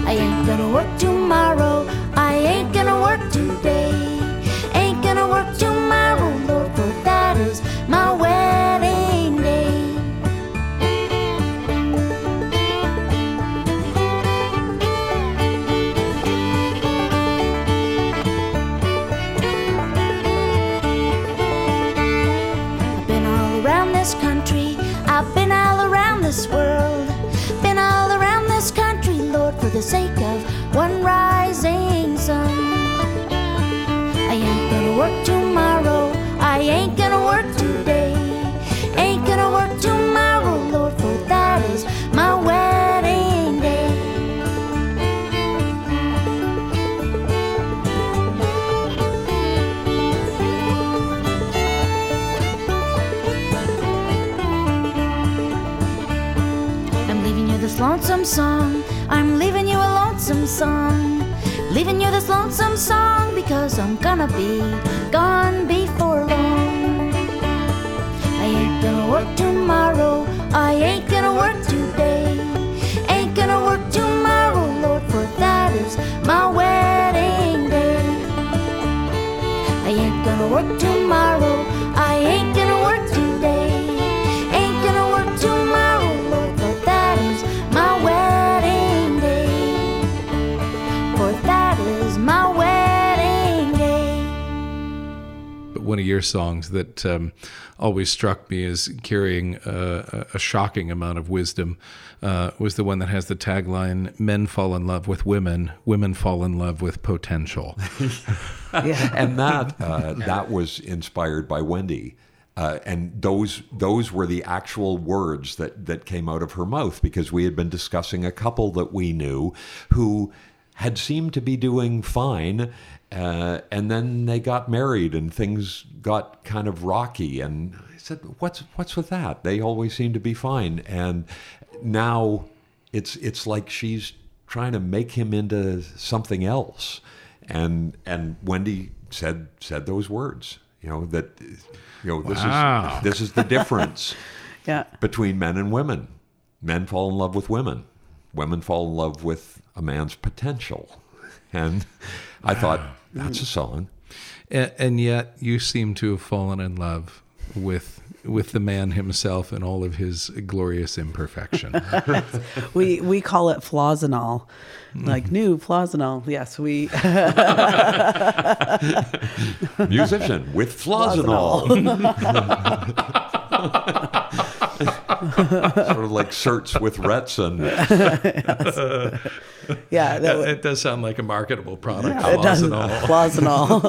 I ain't gonna work tomorrow. I ain't gonna work today. Ain't gonna work tomorrow, Lord, for that is my wedding this world. Been all around this country, Lord, for the sake of one rising sun. I ain't gonna work tomorrow. I ain't gonna work today. Lonesome song. I'm leaving you a lonesome song. Leaving you this lonesome song because I'm gonna be gone before long. I ain't gonna work tomorrow. I ain't gonna work today. Ain't gonna work tomorrow, Lord, for that is my wedding day. I ain't gonna work tomorrow. I ain't one of your songs that um, always struck me as carrying a, a shocking amount of wisdom uh, was the one that has the tagline "Men fall in love with women, women fall in love with potential." and that uh, that was inspired by Wendy. Uh, and those those were the actual words that that came out of her mouth because we had been discussing a couple that we knew who had seemed to be doing fine, uh, and then they got married and things got kind of rocky. And I said, "What's what's with that? They always seem to be fine." And now it's it's like she's trying to make him into something else. And and Wendy said said those words, you know that you know this Wow. is this is the difference Yeah. between men and women. Men fall in love with women. Women fall in love with a man's potential. And I thought that's a song. and, and yet you seem to have fallen in love with with the man himself and all of his glorious imperfection. we we call it flaws and all, like mm-hmm. new flaws and all. Yes, we. Musician with flaws and all. sort of like shirts with rets Retson. Yeah, that it, it does sound like a marketable product. Yeah, it flaws does. and all. Flaws and all.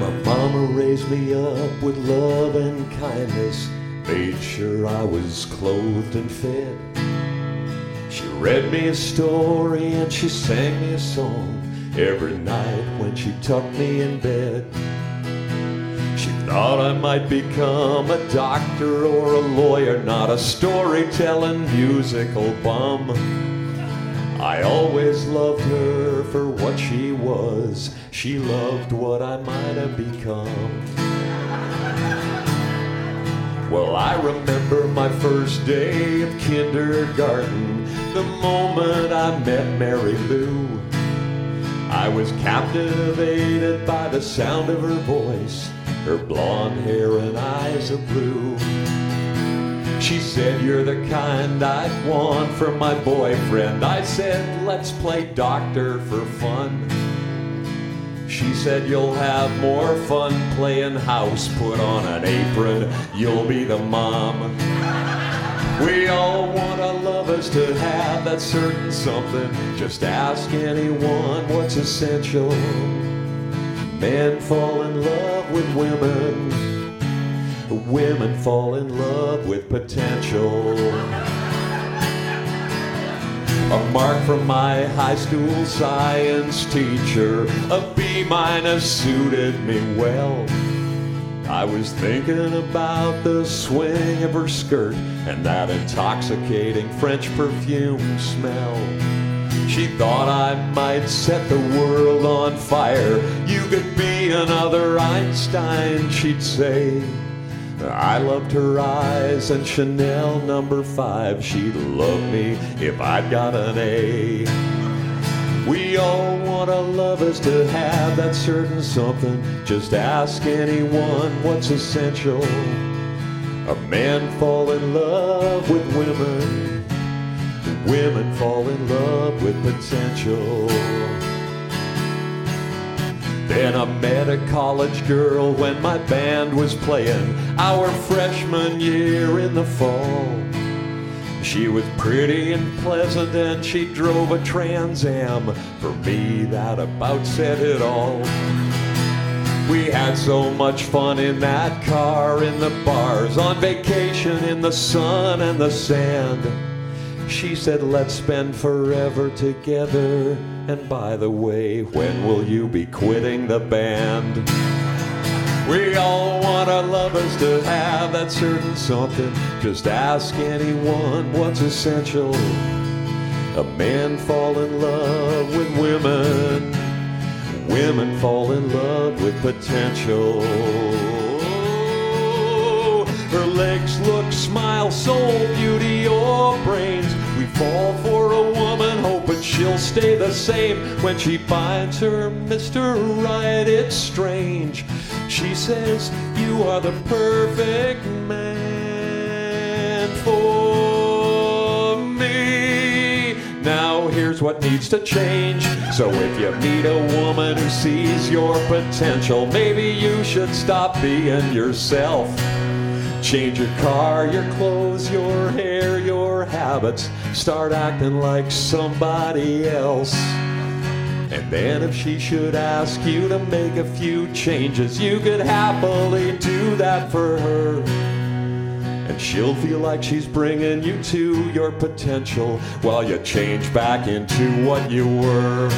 My mama raised me up with love and kindness, made sure I was clothed and fed. She read me a story and she sang me a song every night when she tucked me in bed. Thought I might become a doctor or a lawyer, not a storytelling musical bum. I always loved her for what she was. She loved what I might have become. Well, I remember my first day of kindergarten, the moment I met Mary Lou. I was captivated by the sound of her voice, her blonde hair and eyes of blue. She said, You're the kind I'd want for my boyfriend. I said, Let's play doctor for fun. She said, You'll have more fun playing house. Put on an apron, you'll be the mom. We all want our lovers to have that certain something. Just ask anyone what's essential. Men fall in love with women. Women fall in love with potential. A mark from my high school science teacher, a B minus suited me well. I was thinking about the swing of her skirt and that intoxicating French perfume smell. She thought I might set the world on fire. You could be another Einstein, she'd say. I loved her eyes and Chanel number five. She'd love me if I'd got an A. We all want our lovers to have that certain something. Just ask anyone what's essential. A man fall in love with women. Women fall in love with potential. Then I met a college girl when my band was playing our freshman year in the fall. She was pretty and pleasant and she drove a Trans Am. For me, that about said it all. We had so much fun in that car, in the bars, on vacation in the sun and the sand. She said, let's spend forever together. And by the way, when will you be quitting the band? We all want our lovers to have that certain something. Just ask anyone what's essential. A man fall in love with women. Women fall in love with potential. Her legs look, smile, soul, beauty, or brains. We fall for a woman, hoping she'll stay the same. When she finds her Mr. Right, it's strange. She says, You are the perfect man for me. Now here's here's what needs to change. So if you meet a woman who sees your potential, maybe you should stop being yourself. Change your car, your clothes, your hair, your habits. Start acting like somebody else. And then if she should ask you to make a few changes, you could happily do that for her. And she'll feel like she's bringing you to your potential while you change back into what you were.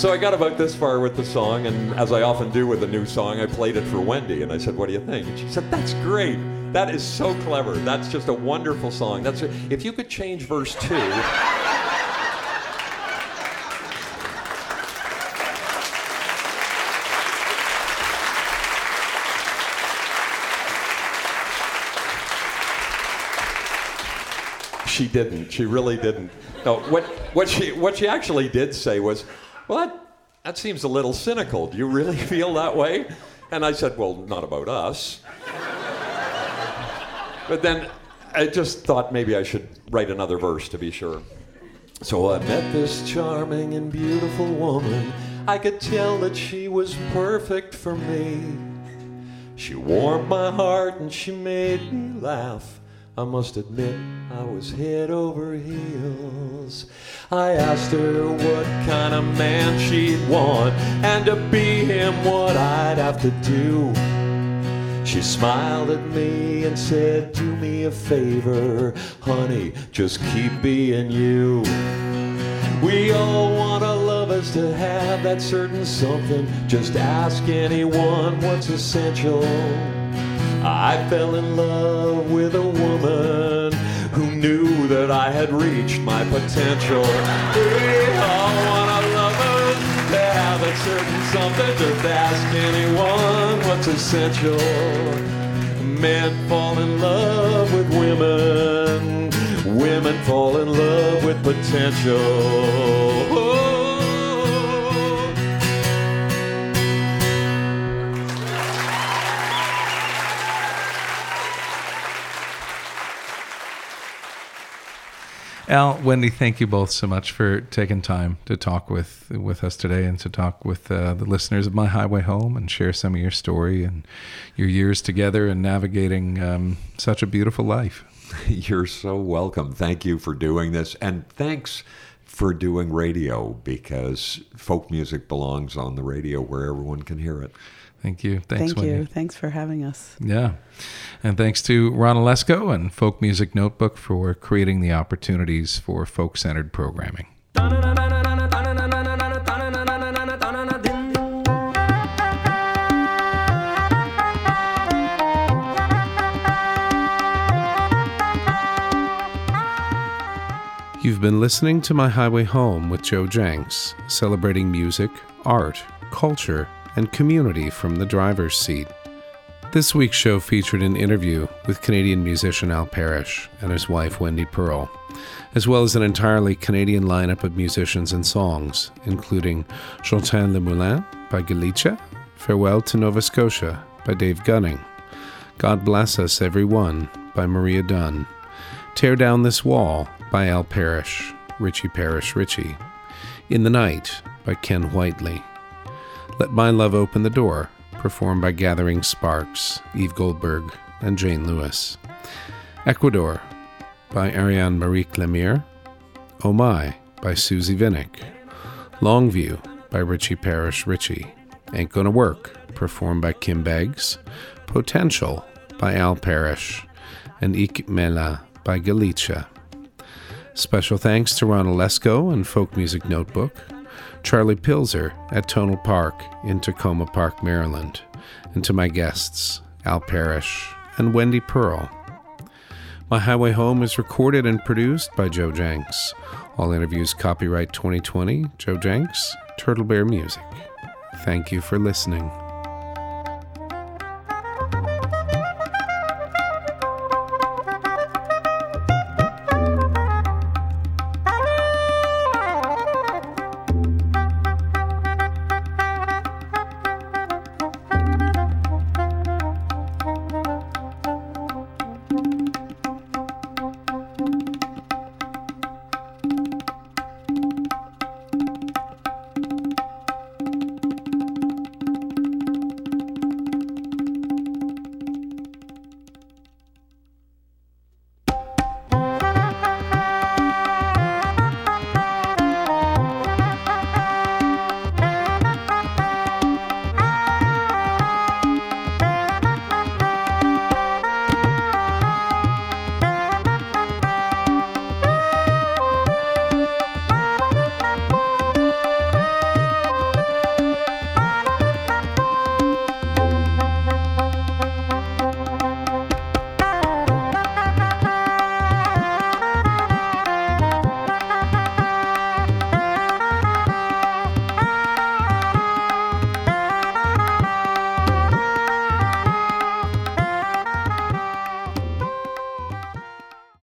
So I got about this far with the song, and as I often do with a new song, I played it for Wendy, and I said, "What do you think?" And she said, "That's great. That is so clever. That's just a wonderful song. That's if you could change verse two. She didn't. She really didn't. No, what, what, she, what she actually did say was, Well, that, that seems a little cynical. Do you really feel that way? And I said, Well, not about us. But then I just thought maybe I should write another verse to be sure. So I met this charming and beautiful woman. I could tell that she was perfect for me. She warmed my heart and she made me laugh. I must admit, I was head over heels. I asked her what kind of man she'd want, and to be him, what I'd have to do. She smiled at me and said, Do me a favor, honey, just keep being you. We all want our lovers to have that certain something. Just ask anyone what's essential. I fell in love with a woman who knew that I had reached my potential. We all want our lovers to have a certain something. Just ask anyone what's essential. Men fall in love with women. Women fall in love with potential. Al, Wendy, thank you both so much for taking time to talk with with us today and to talk with uh, the listeners of My Highway Home and share some of your story and your years together and navigating um, such a beautiful life. You're so welcome. Thank you for doing this, and thanks for doing radio because folk music belongs on the radio where everyone can hear it. Thank you. Thanks, Thank Wendy. you. Thanks for having us. Yeah. And thanks to Ron Olesko and Folk Music Notebook for creating the opportunities for folk centered programming. You've been listening to My Highway Home with Joe Jencks, celebrating music, art, culture, and community from the driver's seat. This week's show featured an interview with Canadian musician Al Parrish and his wife Wendy Pearle, as well as an entirely Canadian lineup of musicians and songs, including Chantin Le Moulin by Galitcha, Farewell to Nova Scotia by Dave Gunning, God Bless Us Everyone by Maria Dunn, Tear Down This Wall by Al Parrish, Richie Parrish Richie, In the Night by Ken Whiteley, Let My Love Open the Door, performed by Gathering Sparks, Eve Goldberg, and Jane Lewis, Ecuador by Ariane Marie Clemire, Oh My by Suzie Vinnick, Longview by Richie Parrish Richie, Ain't Gonna Work, performed by Kim Beggs, Potential by Al Parrish, and Ik Mela by Galitcha. Special thanks to Ron Olesko and Folk Music Notebook, Charlie Pilzer at Tonal Park in Takoma Park, Maryland, and to my guests, Al Parrish and Wendy Pearle. My Highway Home is recorded and produced by Joe Jencks. All interviews copyright 2020, Joe Jencks, Turtle Bear Music. Thank you for listening.